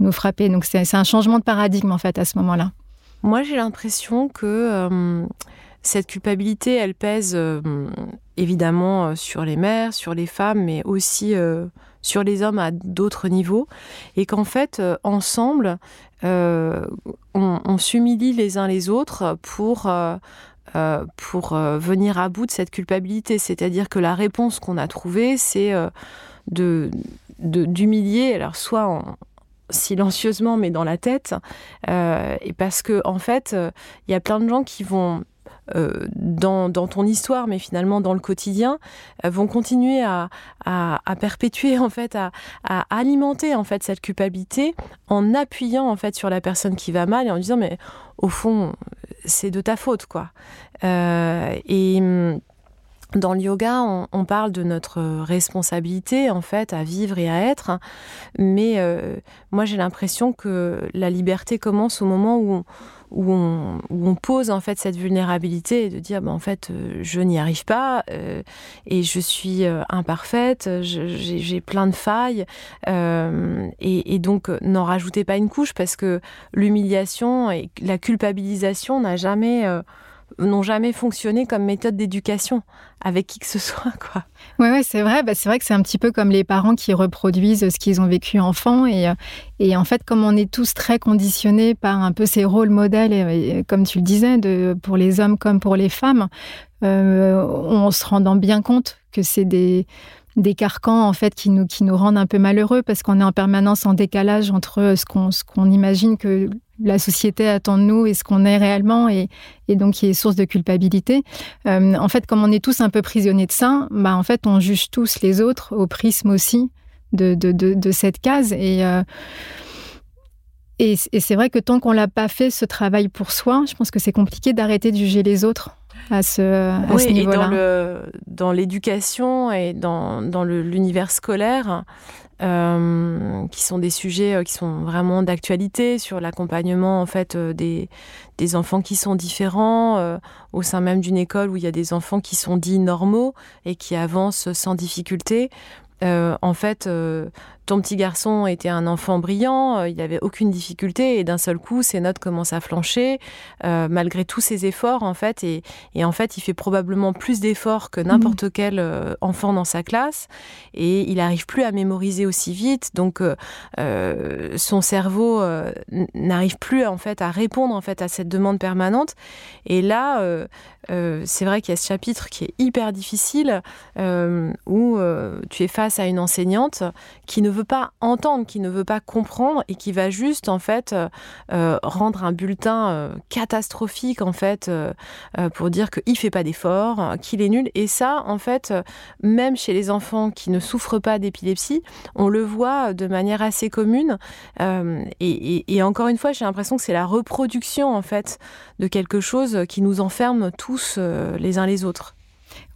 nous frapper. Donc c'est un changement de paradigme en fait à ce moment-là. Moi, j'ai l'impression que euh, cette culpabilité, elle pèse euh, évidemment euh, sur les mères, sur les femmes, mais aussi sur les hommes à d'autres niveaux. Et qu'en fait, ensemble, on, on s'humilie les uns les autres pour... pour venir à bout de cette culpabilité. C'est-à-dire que la réponse qu'on a trouvée, c'est de d'humilier, alors soit en, silencieusement mais dans la tête euh, et parce que en fait il euh, y a plein de gens qui vont euh, dans, dans, ton histoire, mais finalement dans le quotidien, vont continuer à, à, perpétuer en fait, à, à, alimenter en fait cette culpabilité en appuyant en fait sur la personne qui va mal et en disant mais au fond c'est de ta faute quoi. Et dans le yoga, on, parle de notre responsabilité en fait à vivre et à être, mais euh, moi j'ai l'impression que la liberté commence au moment où on, où on, où on, pose en fait cette vulnérabilité et de dire bah, en fait euh, je n'y arrive pas euh, et je suis euh, imparfaite, j'ai plein de failles et, et, donc n'en rajoutez pas une couche parce que l'humiliation et la culpabilisation n'a jamais n'ont jamais fonctionné comme méthode d'éducation avec qui que ce soit, quoi. Ouais, ouais c'est vrai. Bah, c'est vrai que c'est un petit peu comme les parents qui reproduisent ce qu'ils ont vécu enfant. Et, euh, et en fait, comme on est tous très conditionnés par un peu ces rôles modèles, comme tu le disais, de, pour les hommes comme pour les femmes, euh, on se rendant bien compte que c'est des des carcans en fait qui nous qui nous rendent un peu malheureux parce qu'on est en permanence en décalage entre ce qu'on ce qu'on imagine que la société attend de nous et ce qu'on est réellement et, et, donc qui est source de culpabilité. Euh, en fait, comme on est tous un peu prisonniers de ça, bah en fait on juge tous les autres au prisme aussi de, de, de, de cette case et euh, et, et c'est vrai que tant qu'on l'a pas fait ce travail pour soi, je pense que c'est compliqué d'arrêter de juger les autres à ce, à ce niveau-là. Et dans l'éducation et dans, dans l'univers scolaire, euh, qui sont des sujets euh, qui sont vraiment d'actualité sur l'accompagnement en fait euh, des, des enfants qui sont différents au sein même d'une école où il y a des enfants qui sont dits normaux et qui avancent sans difficulté. En fait, ton petit garçon était un enfant brillant, euh, il n'avait aucune difficulté et d'un seul coup, ses notes commencent à flancher euh, malgré tous ses efforts en fait et, et, en fait, il fait probablement plus d'efforts que n'importe mmh. quel euh, enfant dans sa classe et il n'arrive plus à mémoriser aussi vite donc euh, son cerveau n'arrive plus en fait à répondre en fait à cette demande permanente et là c'est vrai qu'il y a ce chapitre qui est hyper difficile où tu es face à une enseignante qui ne veut pas entendre, qui ne veut pas comprendre et qui va juste en fait euh, euh, rendre un bulletin euh, catastrophique en fait pour dire qu'il fait pas d'efforts, qu'il est nul. Et ça, en fait, même chez les enfants qui ne souffrent pas d'épilepsie, on le voit de manière assez commune. Et, et, encore une fois, j'ai l'impression que c'est la reproduction en fait de quelque chose qui nous enferme tous les uns les autres.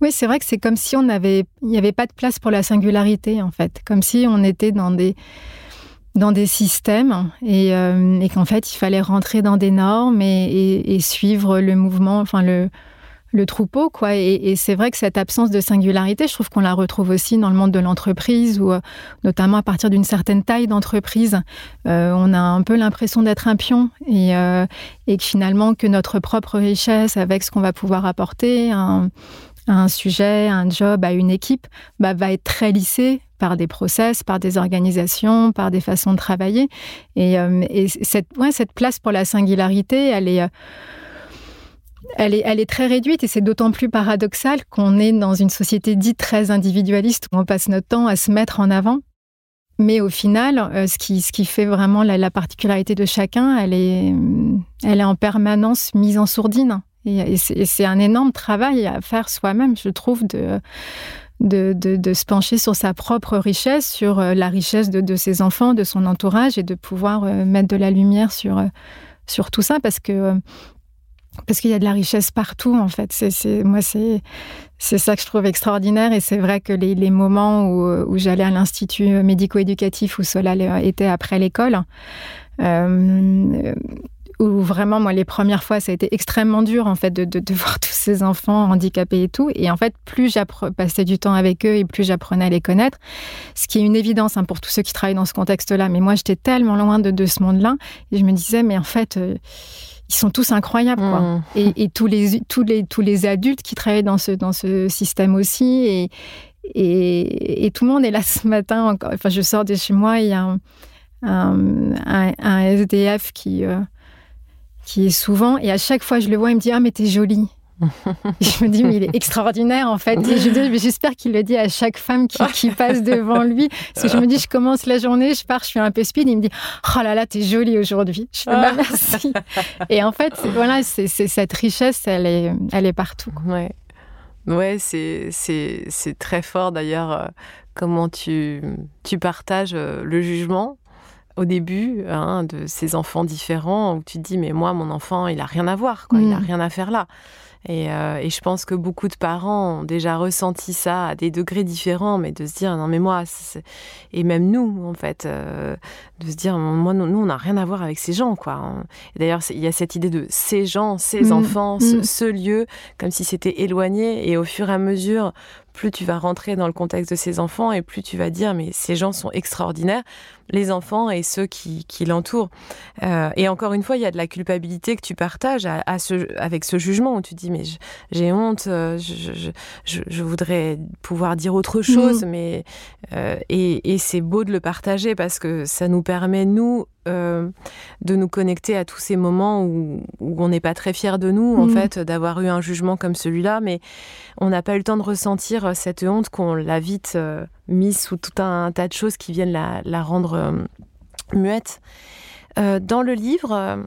Oui, c'est vrai que c'est comme si on avait, il n'y avait pas de place pour la singularité en fait, comme si on était dans des dans des systèmes et, euh, et qu'en fait il fallait rentrer dans des normes et, suivre le mouvement, enfin le, troupeau quoi. Et, c'est vrai que cette absence de singularité, je trouve qu'on la retrouve aussi dans le monde de l'entreprise ou notamment à partir d'une certaine taille d'entreprise, euh, on a un peu l'impression d'être un pion et, euh, et que finalement que notre propre richesse avec ce qu'on va pouvoir apporter, un sujet, un job, à une équipe, bah, va être très lissé par des process, par des organisations, par des façons de travailler. Et, euh, et cette, place pour la singularité, elle est... Euh, elle est, très réduite et c'est d'autant plus paradoxal qu'on est dans une société dite très individualiste où on passe notre temps à se mettre en avant. Mais au final, euh, ce, qui, fait vraiment la, la particularité de chacun, elle est en permanence mise en sourdine. Et, c'est un énorme travail à faire soi-même, je trouve, de, de, se pencher sur sa propre richesse, sur euh, la richesse de, ses enfants, de son entourage, et de pouvoir euh, mettre de la lumière sur, euh, sur tout ça, parce que parce qu'il y a de la richesse partout, en fait. Moi, c'est, c'est ça que je trouve extraordinaire. Et c'est vrai que les, les moments où, où j'allais à l'Institut médico-éducatif où Solal était après l'école, où vraiment, moi, les premières fois, ça a été extrêmement dur, en fait, de, de, de voir tous ces enfants handicapés et tout. Et en fait, plus passé du temps avec eux et plus j'apprenais à les connaître, ce qui est une évidence hein, pour tous ceux qui travaillent dans ce contexte-là. Mais moi, j'étais tellement loin de, de ce monde-là. Et je me disais, mais en fait, euh, ils sont tous incroyables, quoi. Mmh. Et, et, tous, les, tous, les, tous les adultes qui travaillent dans ce, dans ce système aussi. Et, et, et tout le monde est là ce matin. Encore. Enfin, je sors de chez moi, il y a un, un, un, un SDF qui... Euh, qui est souvent, et à chaque fois je le vois, il me dit Ah, mais t'es jolie. je me dis, mais il est extraordinaire en fait. Et je dis, j'espère qu'il le dit à chaque femme qui, qui, passe devant lui. Parce que je me dis, je commence la journée, je pars, je suis un peu speed. Il me dit, oh là là, t'es jolie aujourd'hui. Je fais, bah, merci. Et en fait, voilà, c'est cette richesse, elle est, elle est partout. Ouais, ouais c'est très fort d'ailleurs euh, comment tu, tu partages euh, le jugement au début hein, de ces enfants différents où tu te dis mais moi mon enfant il a rien à voir quoi, mmh. il a rien à faire là Et, et, je pense que beaucoup de parents ont déjà ressenti ça à des degrés différents, mais de se dire non mais moi, et même nous en fait, de se dire moi nous on n'a rien à voir avec ces gens quoi. D'ailleurs il y a cette idée de ces gens, ces mmh. enfants, ce, mmh. ce lieu, comme si c'était éloigné. Et au fur et à mesure, plus tu vas rentrer dans le contexte de ces enfants et plus tu vas dire mais ces gens sont extraordinaires, les enfants et ceux qui, qui l'entourent. Euh, et encore une fois, il y a de la culpabilité que tu partages à, ce, avec ce jugement où tu dis mais j'ai honte, euh, je, je, je, voudrais pouvoir dire autre chose, mmh. mais euh, et, et c'est beau de le partager parce que ça nous permet nous euh, de nous connecter à tous ces moments où, on n'est pas très fier de nous, en mm. fait, d'avoir eu un jugement comme celui-là, mais on n'a pas eu le temps de ressentir euh, cette honte qu'on l'a vite euh, mise sous tout un, tas de choses qui viennent la, rendre muette. dans le livre,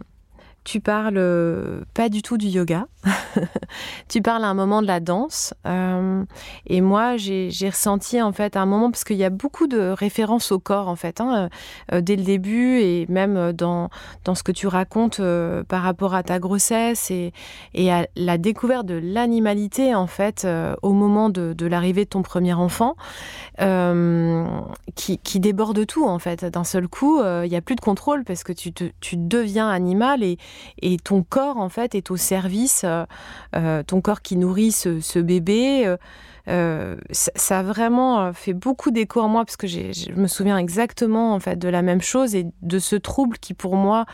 tu parles pas du tout du yoga. tu parles à un moment de la danse. Euh, et moi, j'ai ressenti en fait un moment, parce qu'il y a beaucoup de références au corps en fait, hein, euh, dès le début et même dans, dans ce que tu racontes euh, par rapport à ta grossesse et, et à la découverte de l'animalité en fait au moment de, l'arrivée de ton premier enfant, qui, qui, déborde tout en fait. D'un seul coup, il n'y a plus de contrôle parce que tu, tu deviens animal et, et ton corps en fait est au service, euh, euh, ton corps qui nourrit ce, bébé. Euh, ça, a vraiment fait beaucoup d'écho en moi parce que je me souviens exactement en fait de la même chose et de ce trouble qui pour moi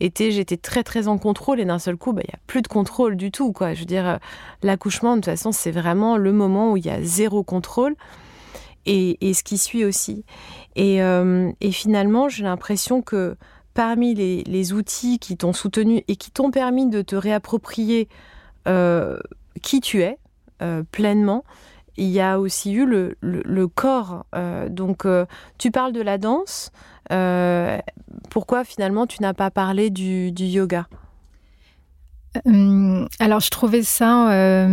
était j'étais très très en contrôle et d'un seul coup bah, il n'y a plus de contrôle du tout quoi je veux dire l'accouchement de toute façon c'est vraiment le moment où il y a zéro contrôle et, ce qui suit aussi et, et finalement j'ai l'impression que parmi les, outils qui t'ont soutenu et qui t'ont permis de te réapproprier euh, qui tu es euh, pleinement, il y a aussi eu le, corps. Euh, donc, tu parles de la danse. pourquoi finalement tu n'as pas parlé du, yoga? Alors, je trouvais ça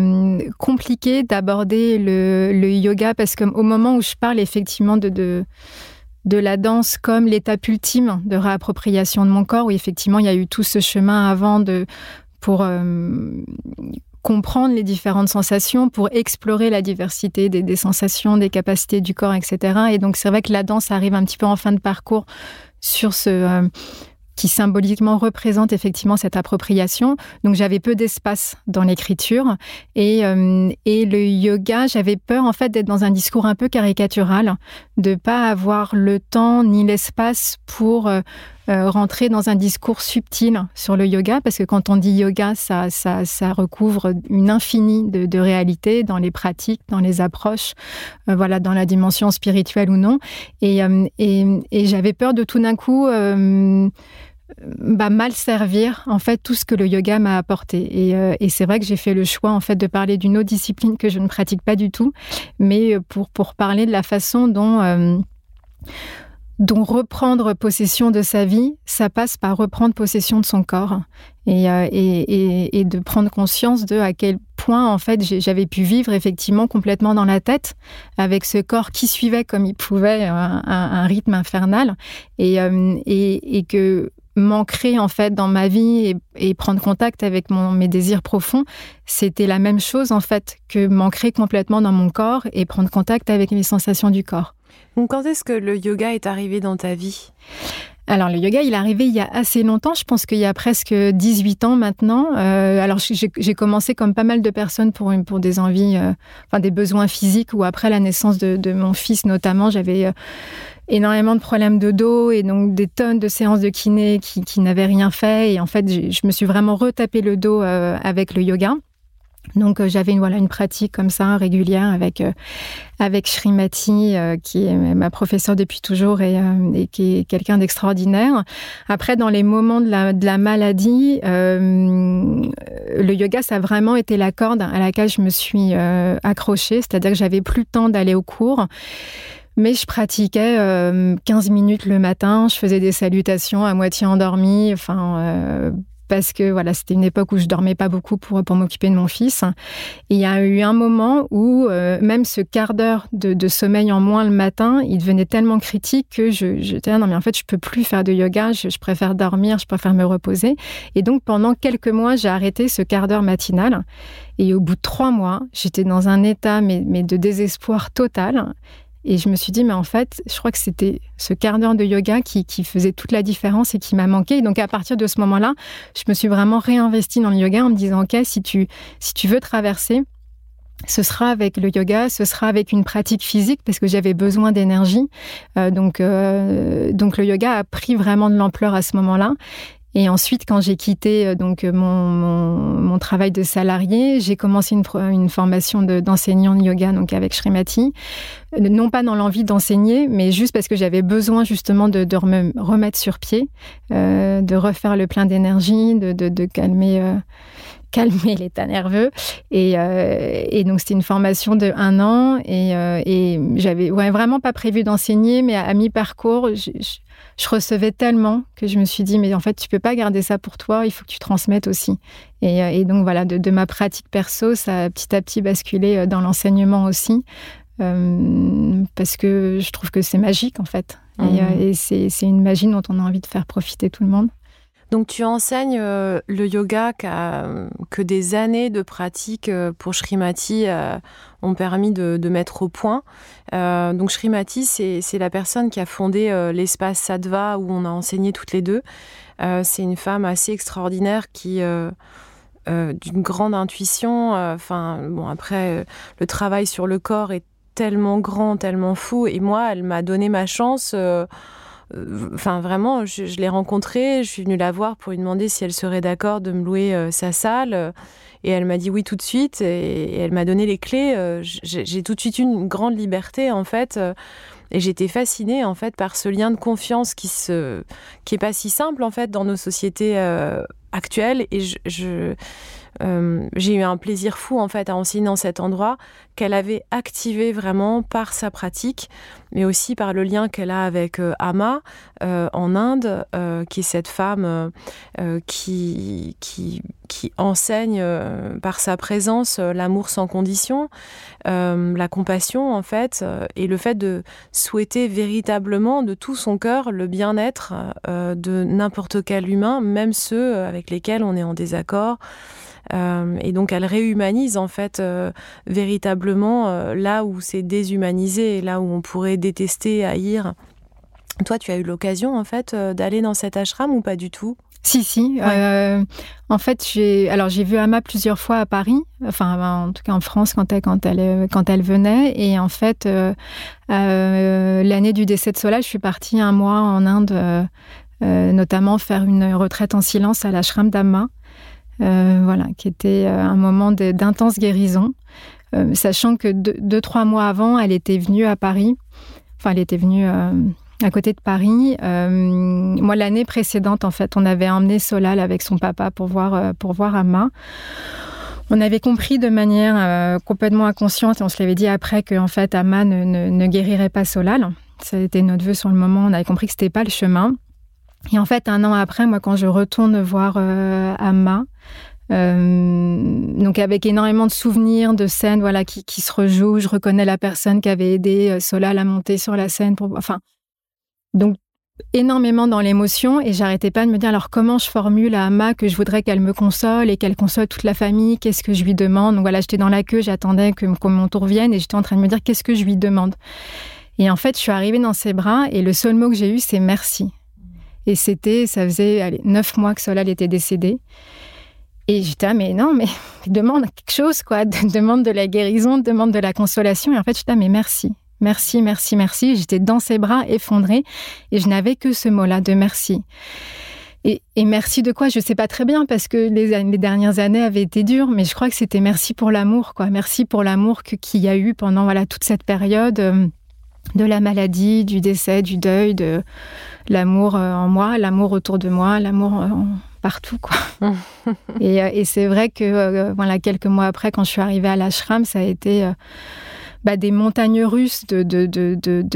compliqué d'aborder le, yoga parce qu'au moment où je parle effectivement de de la danse comme l'étape ultime de réappropriation de mon corps, où effectivement il y a eu tout ce chemin avant de pour euh, comprendre les différentes sensations, pour explorer la diversité des, sensations, des capacités du corps, etc. Et donc c'est vrai que la danse arrive un petit peu en fin de parcours sur ce euh, qui symboliquement représente effectivement cette appropriation. Donc j'avais peu d'espace dans l'écriture et, euh, et le yoga, j'avais peur en fait d'être dans un discours un peu caricatural, de pas avoir le temps ni l'espace pour euh, euh, rentrer dans un discours subtil sur le yoga, parce que quand on dit yoga, ça, ça, recouvre une infinie de, réalités dans les pratiques, dans les approches, voilà, dans la dimension spirituelle ou non. Et, et j'avais peur de tout d'un coup bah, mal servir en fait tout ce que le yoga m'a apporté. Et, euh, et c'est vrai que j'ai fait le choix en fait de parler d'une autre discipline que je ne pratique pas du tout, mais euh, pour pour parler de la façon dont euh, dont reprendre possession de sa vie, ça passe par reprendre possession de son corps et, et, et, de prendre conscience de à quel point en fait j'avais pu vivre effectivement complètement dans la tête avec ce corps qui suivait comme il pouvait un, un rythme infernal et, et, que m'ancrer en fait dans ma vie et, prendre contact avec mon, mes désirs profonds, c'était la même chose en fait que m'ancrer complètement dans mon corps et prendre contact avec mes sensations du corps. Donc quand est-ce que le yoga est arrivé dans ta vie? Alors le yoga, il est arrivé il y a assez longtemps, je pense qu'il y a presque 18 ans maintenant. Euh, alors j'ai commencé comme pas mal de personnes pour, pour des envies, euh, enfin des besoins physiques ou après la naissance de, de mon fils notamment, j'avais euh, énormément de problèmes de dos et donc des tonnes de séances de kiné qui, qui n'avaient rien fait. Et en fait, je me suis vraiment retapé le dos euh, avec le yoga. Donc euh, j'avais une voilà une pratique comme ça régulière avec euh, avec Srimati qui est ma professeure depuis toujours et, et qui est quelqu'un d'extraordinaire. Après dans les moments de la, de la maladie, le yoga ça a vraiment été la corde à laquelle je me suis accrochée, c'est-à-dire que j'avais plus le temps d'aller au cours. Mais je pratiquais 15 euh, minutes le matin, je faisais des salutations à moitié endormie, enfin, euh, parce que voilà, c'était une époque où je dormais pas beaucoup pour, pour m'occuper de mon fils. Et il y a eu un moment où euh, même ce quart d'heure de, sommeil en moins le matin, il devenait tellement critique que je, je disais, non mais en fait je peux plus faire de yoga, je, préfère dormir, je préfère me reposer. Et donc pendant quelques mois, j'ai arrêté ce quart d'heure matinal. Et au bout de trois mois, j'étais dans un état mais de désespoir total. Et je me suis dit, mais en fait, je crois que c'était ce quart d'heure de yoga qui, faisait toute la différence et qui m'a manqué. Et donc, à partir de ce moment-là, je me suis vraiment réinvestie dans le yoga en me disant, OK, si tu, si tu veux traverser, ce sera avec le yoga, ce sera avec une pratique physique parce que j'avais besoin d'énergie. Euh, donc, euh, donc le yoga a pris vraiment de l'ampleur à ce moment-là. Et ensuite, quand j'ai quitté euh, donc mon, mon, travail de salarié, j'ai commencé une, une formation d'enseignant de, yoga donc avec Srimati, euh, non pas dans l'envie d'enseigner, mais juste parce que j'avais besoin justement de, de, me remettre sur pied, euh, de refaire le plein d'énergie, de, de, calmer. Euh, calmer l'état nerveux. Et, euh, et donc, c'était une formation de un an. Et, euh, et j'avais vraiment pas prévu d'enseigner, mais à, mi-parcours, je, recevais tellement que je me suis dit, mais en fait, tu peux pas garder ça pour toi, il faut que tu transmettes aussi. Et, euh, donc, voilà, de, ma pratique perso, ça a petit à petit basculé euh, dans l'enseignement aussi, euh, parce que je trouve que c'est magique, en fait. Et, mmh. c'est une magie dont on a envie de faire profiter tout le monde. Donc tu enseignes le yoga que des années de pratique pour Srimati ont permis de, mettre au point. Euh, donc Srimati, c'est la personne qui a fondé euh, l'espace Sadva où on a enseigné toutes les deux. Euh, c'est une femme assez extraordinaire qui d'une grande intuition. Enfin, bon, après, le travail sur le corps est tellement grand, tellement fou. Et moi, elle m'a donné ma chance. Enfin, vraiment, je, l'ai rencontrée. Je suis venue la voir pour lui demander si elle serait d'accord de me louer sa salle. Et elle m'a dit oui tout de suite et, elle m'a donné les clés. Euh, j'ai tout de suite eu une grande liberté en fait. Euh, et j'étais fascinée en fait par ce lien de confiance qui se, qui est pas si simple en fait dans nos sociétés euh, actuelles. Et je euh, j'ai eu un plaisir fou en fait à enseigner dans cet endroit qu'elle avait activé vraiment par sa pratique, mais aussi par le lien qu'elle a avec euh, Ama euh, en Inde, qui est cette femme qui, enseigne par sa présence l'amour sans condition, la compassion en fait, et le fait de souhaiter véritablement de tout son cœur le bien-être de n'importe quel humain, même ceux avec lesquels on est en désaccord. Euh, et donc elle réhumanise en fait euh, véritablement euh, là où c'est déshumanisé, là où on pourrait détester, haïr. Toi, tu as eu l'occasion en fait d'aller dans cet ashram ou pas du tout? Si, si. en fait, j'ai alors j'ai vu Ama plusieurs fois à Paris, enfin en tout cas en France quand elle quand elle quand elle venait. Et en fait, l'année du décès de Sola, je suis partie un mois en Inde, notamment faire une retraite en silence à l'ashram d'Ama. Euh, voilà, qui était euh, un moment d'intense guérison, euh, sachant que deux, trois mois avant, elle était venue à Paris. Enfin, elle était venue à côté de Paris. moi, l'année précédente, en fait, on avait emmené Solal avec son papa pour voir, pour voir Amma. On avait compris de manière complètement inconsciente, et on se l'avait dit après, que en fait, Amma ne, guérirait pas Solal. Ça a été notre vœu sur le moment. On avait compris que c'était pas le chemin. Et en fait, un an après, moi, quand je retourne voir euh, Amma, euh, donc avec énormément de souvenirs, de scènes, voilà, qui, se rejouent. Je reconnais la personne qui avait aidé euh, Solal à monter sur la scène. Pour, enfin, donc énormément dans l'émotion et j'arrêtais pas de me dire alors comment je formule à Amma que je voudrais qu'elle me console et qu'elle console toute la famille, qu'est-ce que je lui demande? Donc voilà, j'étais dans la queue, j'attendais que, que mon tour vienne et j'étais en train de me dire qu'est-ce que je lui demande? Et en fait, je suis arrivée dans ses bras et le seul mot que j'ai eu, c'est merci. Et c'était, ça faisait neuf mois que Solal était décédé. Et j'étais, ah, mais non, mais demande quelque chose, quoi. demande de la guérison, demande de la consolation. Et en fait, j'étais, ah, mais merci. Merci, merci, merci. J'étais dans ses bras, effondrée. Et je n'avais que ce mot-là de merci. Et, merci de quoi? Je ne sais pas très bien parce que les, les, dernières années avaient été dures, mais je crois que c'était merci pour l'amour, quoi. Merci pour l'amour qu'il y a eu pendant voilà toute cette période. De la maladie, du décès, du deuil, de l'amour euh, en moi, l'amour autour de moi, l'amour euh, partout quoi. Euh, et, c'est vrai que voilà quelques mois après quand je suis arrivée à l'ashram, ça a été bah, des montagnes russes de,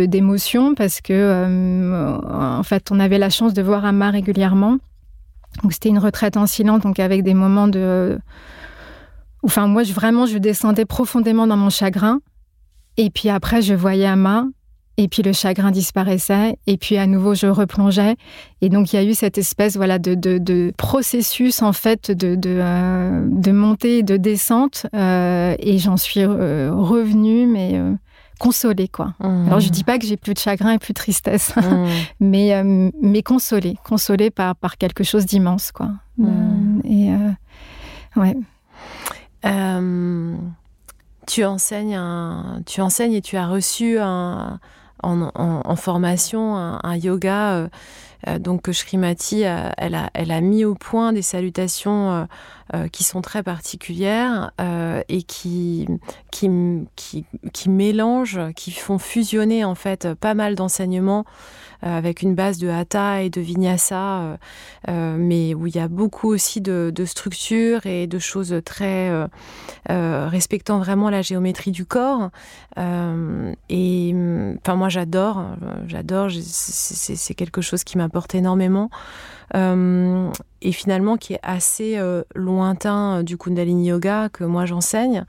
d'émotions parce que en fait on avait la chance de voir Amma régulièrement Donc c'était une retraite en silence, donc avec des moments de... Enfin, moi, je, vraiment, je descendais profondément dans mon chagrin. Et puis après, je voyais Ama et puis le chagrin disparaissait, et puis à nouveau je replongeais. Et donc il y a eu cette espèce voilà de, de, processus en fait de, de, euh, de montée et de descente, euh, et j'en suis euh, revenue, mais consolée quoi. Mmh. Alors je dis pas que j'ai plus de chagrin et plus de tristesse, mmh. mais mais consolée, consolée par par quelque chose d'immense quoi. Mmh. et ouais. Tu enseignes, tu enseignes et tu as reçu en, formation un, yoga euh, euh, donc Shrimati elle a, elle a mis au point des salutations euh, qui sont très particulières et qui, mélangent, qui font fusionner en fait pas mal d'enseignements euh, avec une base de hatha et de vinyasa, euh, euh, mais où il y a beaucoup aussi de, structures et de choses très respectant vraiment la géométrie du corps. et enfin moi j'adore, j'adore, c'est quelque chose qui m'apporte énormément. et finalement qui est assez lointain du Kundalini Yoga que moi j'enseigne.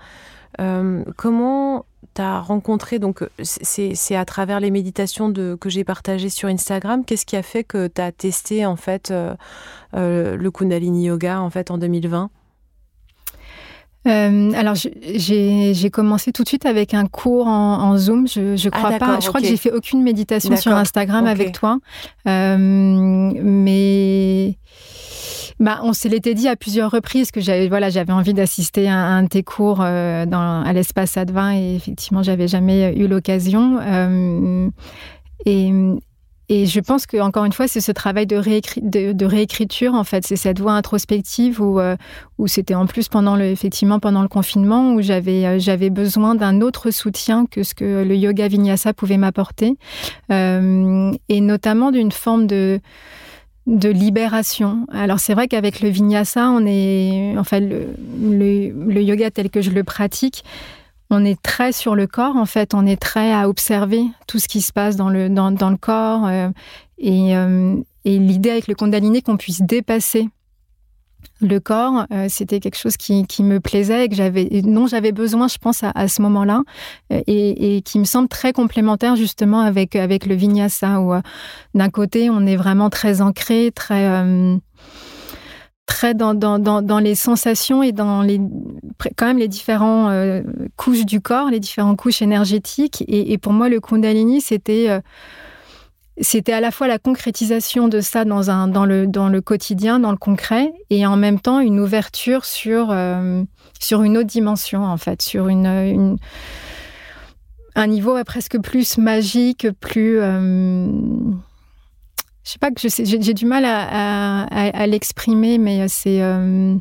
comment as rencontré, donc c'est à travers les méditations de, que j'ai partagées sur Instagram, qu'est-ce qui a fait que tu as testé en fait euh, euh, le Kundalini Yoga en fait en 2020 euh, alors j'ai commencé tout de suite avec un cours en, Zoom. Je, je ah, crois pas. Je crois que j'ai fait aucune méditation sur Instagram avec toi, mais bah, on se l'était dit à plusieurs reprises que j'avais voilà, envie d'assister à, un de tes cours euh, dans, à l'espace Advin et effectivement, j'avais jamais eu l'occasion. Euh, et, je pense que encore une fois, c'est ce travail de, réécriture en fait, c'est cette voie introspective où, euh, où c'était en plus pendant le effectivement pendant le confinement où j'avais j'avais besoin d'un autre soutien que ce que le yoga vinyasa pouvait m'apporter et notamment d'une forme de de libération. Alors c'est vrai qu'avec le vinyasa, on est, enfin le, le, yoga tel que je le pratique, on est très sur le corps en fait, on est très à observer tout ce qui se passe dans le dans, dans le corps euh, et, euh, et l'idée avec le kundalini qu'on puisse dépasser le corps, euh, c'était quelque chose qui, me plaisait et que j'avais, dont j'avais besoin, je pense, à, ce moment-là, euh, et, qui me semble très complémentaire justement avec avec le vinyasa, où euh, d'un côté on est vraiment très ancré, très très dans, dans, dans, les sensations et dans les quand même les différents couches du corps, les différentes couches énergétiques. Et, et pour moi, le Kundalini, c'était c'était à la fois la concrétisation de ça dans, un, dans, le, dans le quotidien, dans le concret, et en même temps une ouverture sur, euh, sur une autre dimension, en fait, sur une, un niveau presque plus magique, plus... Euh, je sais pas que j'ai du mal à, à, l'exprimer, mais c'est... Euh,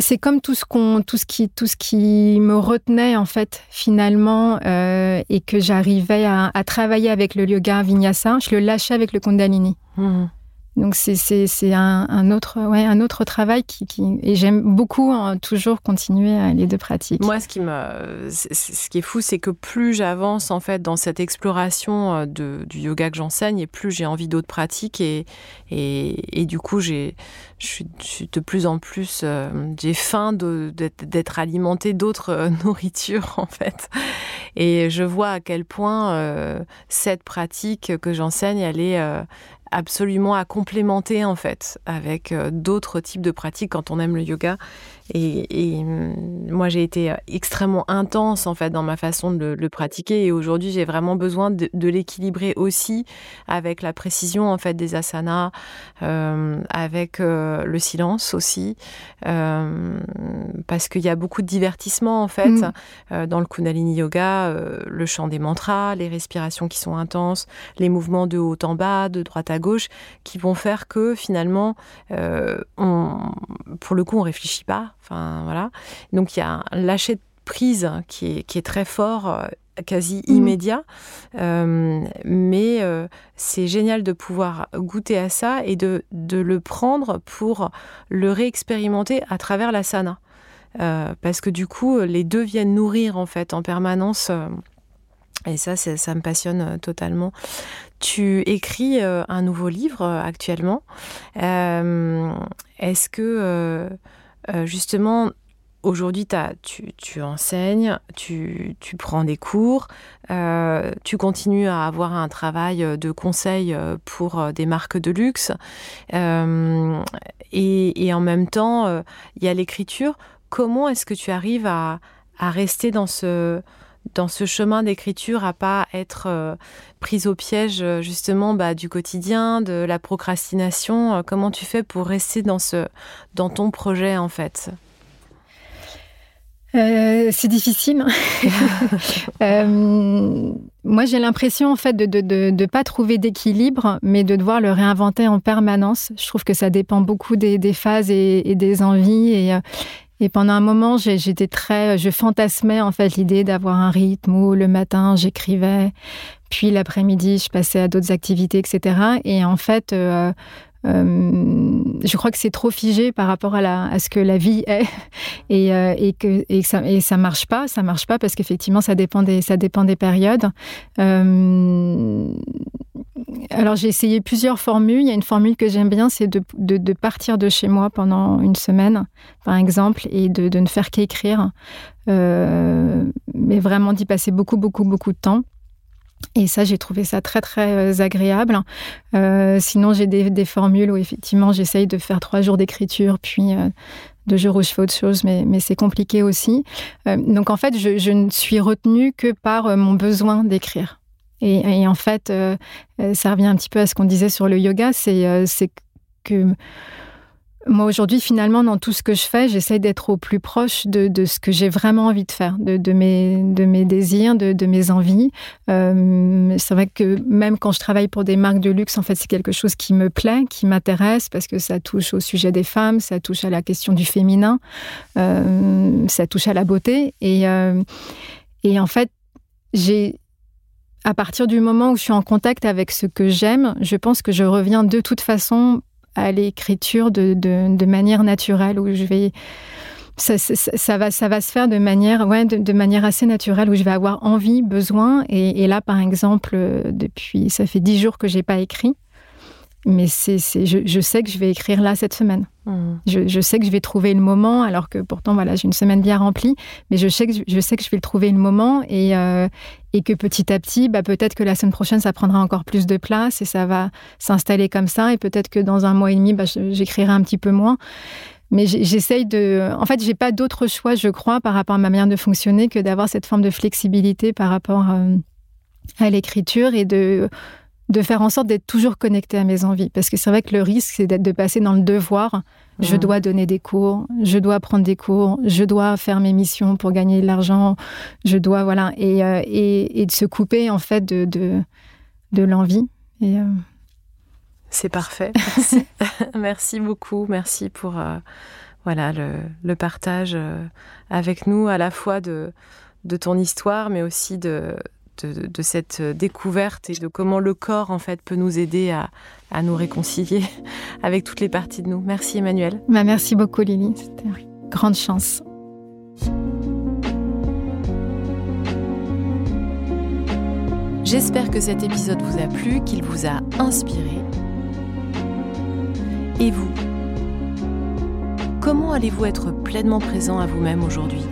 c'est comme tout ce qu'on, tout ce qui, tout ce qui me retenait en fait finalement euh, et que j'arrivais à, travailler avec le yoga vinyasa, je le lâchais avec le kundalini. Mmh. Donc c'est un, autre travail qui, et j'aime beaucoup hein, toujours continuer les deux pratiques. Moi ce qui me ce qui est fou c'est que plus j'avance en fait dans cette exploration euh, du yoga que j'enseigne et plus j'ai envie d'autres pratiques et, et, du coup j'ai je suis, de plus en plus euh, j'ai faim d'être alimenté d'autres euh, nourritures en fait et je vois à quel point cette pratique que j'enseigne elle est absolument à complémenter en fait avec euh, d'autres types de pratiques quand on aime le yoga et, hum, moi, j'ai été euh, extrêmement intense en fait dans ma façon de le, pratiquer. Et aujourd'hui, j'ai vraiment besoin de, l'équilibrer aussi avec la précision en fait des asanas, euh, avec euh, le silence aussi, parce qu'il y a beaucoup de divertissement en fait mmh. dans le Kundalini Yoga, le chant des mantras, les respirations qui sont intenses, les mouvements de haut en bas, de droite à gauche, qui vont faire que finalement, on, pour le coup, on réfléchit pas voilà. Donc il y a un lâcher de prise qui est, qui est très fort, euh, quasi mmh. immédiat. Euh, mais euh, c'est génial de pouvoir goûter à ça et de, de le prendre pour le réexpérimenter à travers la sana. parce que du coup, les deux viennent nourrir en fait en permanence Et ça, ça me passionne totalement. Tu écris un nouveau livre actuellement. Est-ce que justement aujourd'hui, tu, tu, enseignes, tu, tu, prends des cours, euh, tu continues à avoir un travail de conseil euh, pour euh, des marques de luxe. et, et, en même temps, il y a l'écriture. Comment est-ce que tu arrives à, rester dans ce, dans ce chemin d'écriture, à pas être prise au piège justement bah, du quotidien, de la procrastination Comment tu fais pour rester dans, ce, dans ton projet en fait? Euh, c'est difficile. euh, moi, j'ai l'impression en fait de ne de, de, pas trouver d'équilibre, mais de devoir le réinventer en permanence. Je trouve que ça dépend beaucoup des, des phases et, et, des envies. Et, euh, et pendant un moment, j'étais très, je fantasmais en fait l'idée d'avoir un rythme où le matin j'écrivais, puis l'après-midi je passais à d'autres activités, etc. Et en fait, euh, euh, je crois que c'est trop figé par rapport à, ce que la vie est et, euh, et que ça et marche pas ça marche pas parce qu'effectivement ça dépend des ça dépend des périodes. Euh, alors j'ai essayé plusieurs formules. Il y a une formule que j'aime bien c'est de, partir de chez moi pendant une semaine par exemple et de, ne faire qu'écrire. Mais vraiment d'y passer beaucoup beaucoup beaucoup de temps et ça, j'ai trouvé ça très, très euh, agréable. Euh, sinon, j'ai des, formules où effectivement, j'essaye de faire trois jours d'écriture, puis euh, deux jours où je fais autre chose, mais, mais c'est compliqué aussi. Donc, en fait, je, je, ne suis retenue que par mon besoin d'écrire. Et, et, en fait, ça revient un petit peu à ce qu'on disait sur le yoga, c'est que moi, aujourd'hui, finalement, dans tout ce que je fais, j'essaie d'être au plus proche de, de ce que j'ai vraiment envie de faire, de, de, mes, de mes désirs, de, de mes envies. Euh, c'est vrai que même quand je travaille pour des marques de luxe, en fait, c'est quelque chose qui me plaît, qui m'intéresse, parce que ça touche au sujet des femmes, ça touche à la question du féminin, euh, ça touche à la beauté. Et, euh, et en fait, j'ai à partir du moment où je suis en contact avec ce que j'aime, je pense que je reviens de toute façon à l'écriture de, de, manière naturelle, où je vais... Ça, ça, va, ça va se faire de manière, ouais, de, manière assez naturelle, où je vais avoir envie, besoin. Et, là, par exemple, depuis, ça fait dix jours que j'ai pas écrit mais c'est, je, je, sais que je vais écrire là cette semaine. Mmh. Je, sais que je vais trouver le moment, alors que pourtant, voilà, j'ai une semaine bien remplie, mais je sais que je, sais que je vais le trouver le moment et, euh, et que petit à petit, bah, peut-être que la semaine prochaine, ça prendra encore plus de place et ça va s'installer comme ça. Et peut-être que dans un mois et demi, bah, j'écrirai un petit peu moins. Mais j'essaye de. En fait, j'ai pas d'autre choix, je crois, par rapport à ma manière de fonctionner, que d'avoir cette forme de flexibilité par rapport euh, à l'écriture et de de faire en sorte d'être toujours connecté à mes envies. Parce que c'est vrai que le risque, c'est d'être de passer dans le devoir. Mmh. Je dois donner des cours, je dois prendre des cours, je dois faire mes missions pour gagner de l'argent, je dois, voilà, et, euh, et, et, de se couper en fait de, de, de l'envie. Et, euh... C'est parfait. Merci. merci beaucoup. Merci pour euh, voilà, le, le partage avec nous, à la fois de, de ton histoire, mais aussi de, de, de, cette découverte et de comment le corps en fait peut nous aider à, à nous réconcilier avec toutes les parties de nous. Merci Emmanuel. Bah, merci beaucoup Lily, c'était une grande chance. J'espère que cet épisode vous a plu, qu'il vous a inspiré. Et vous Comment allez-vous être pleinement présent à vous-même aujourd'hui?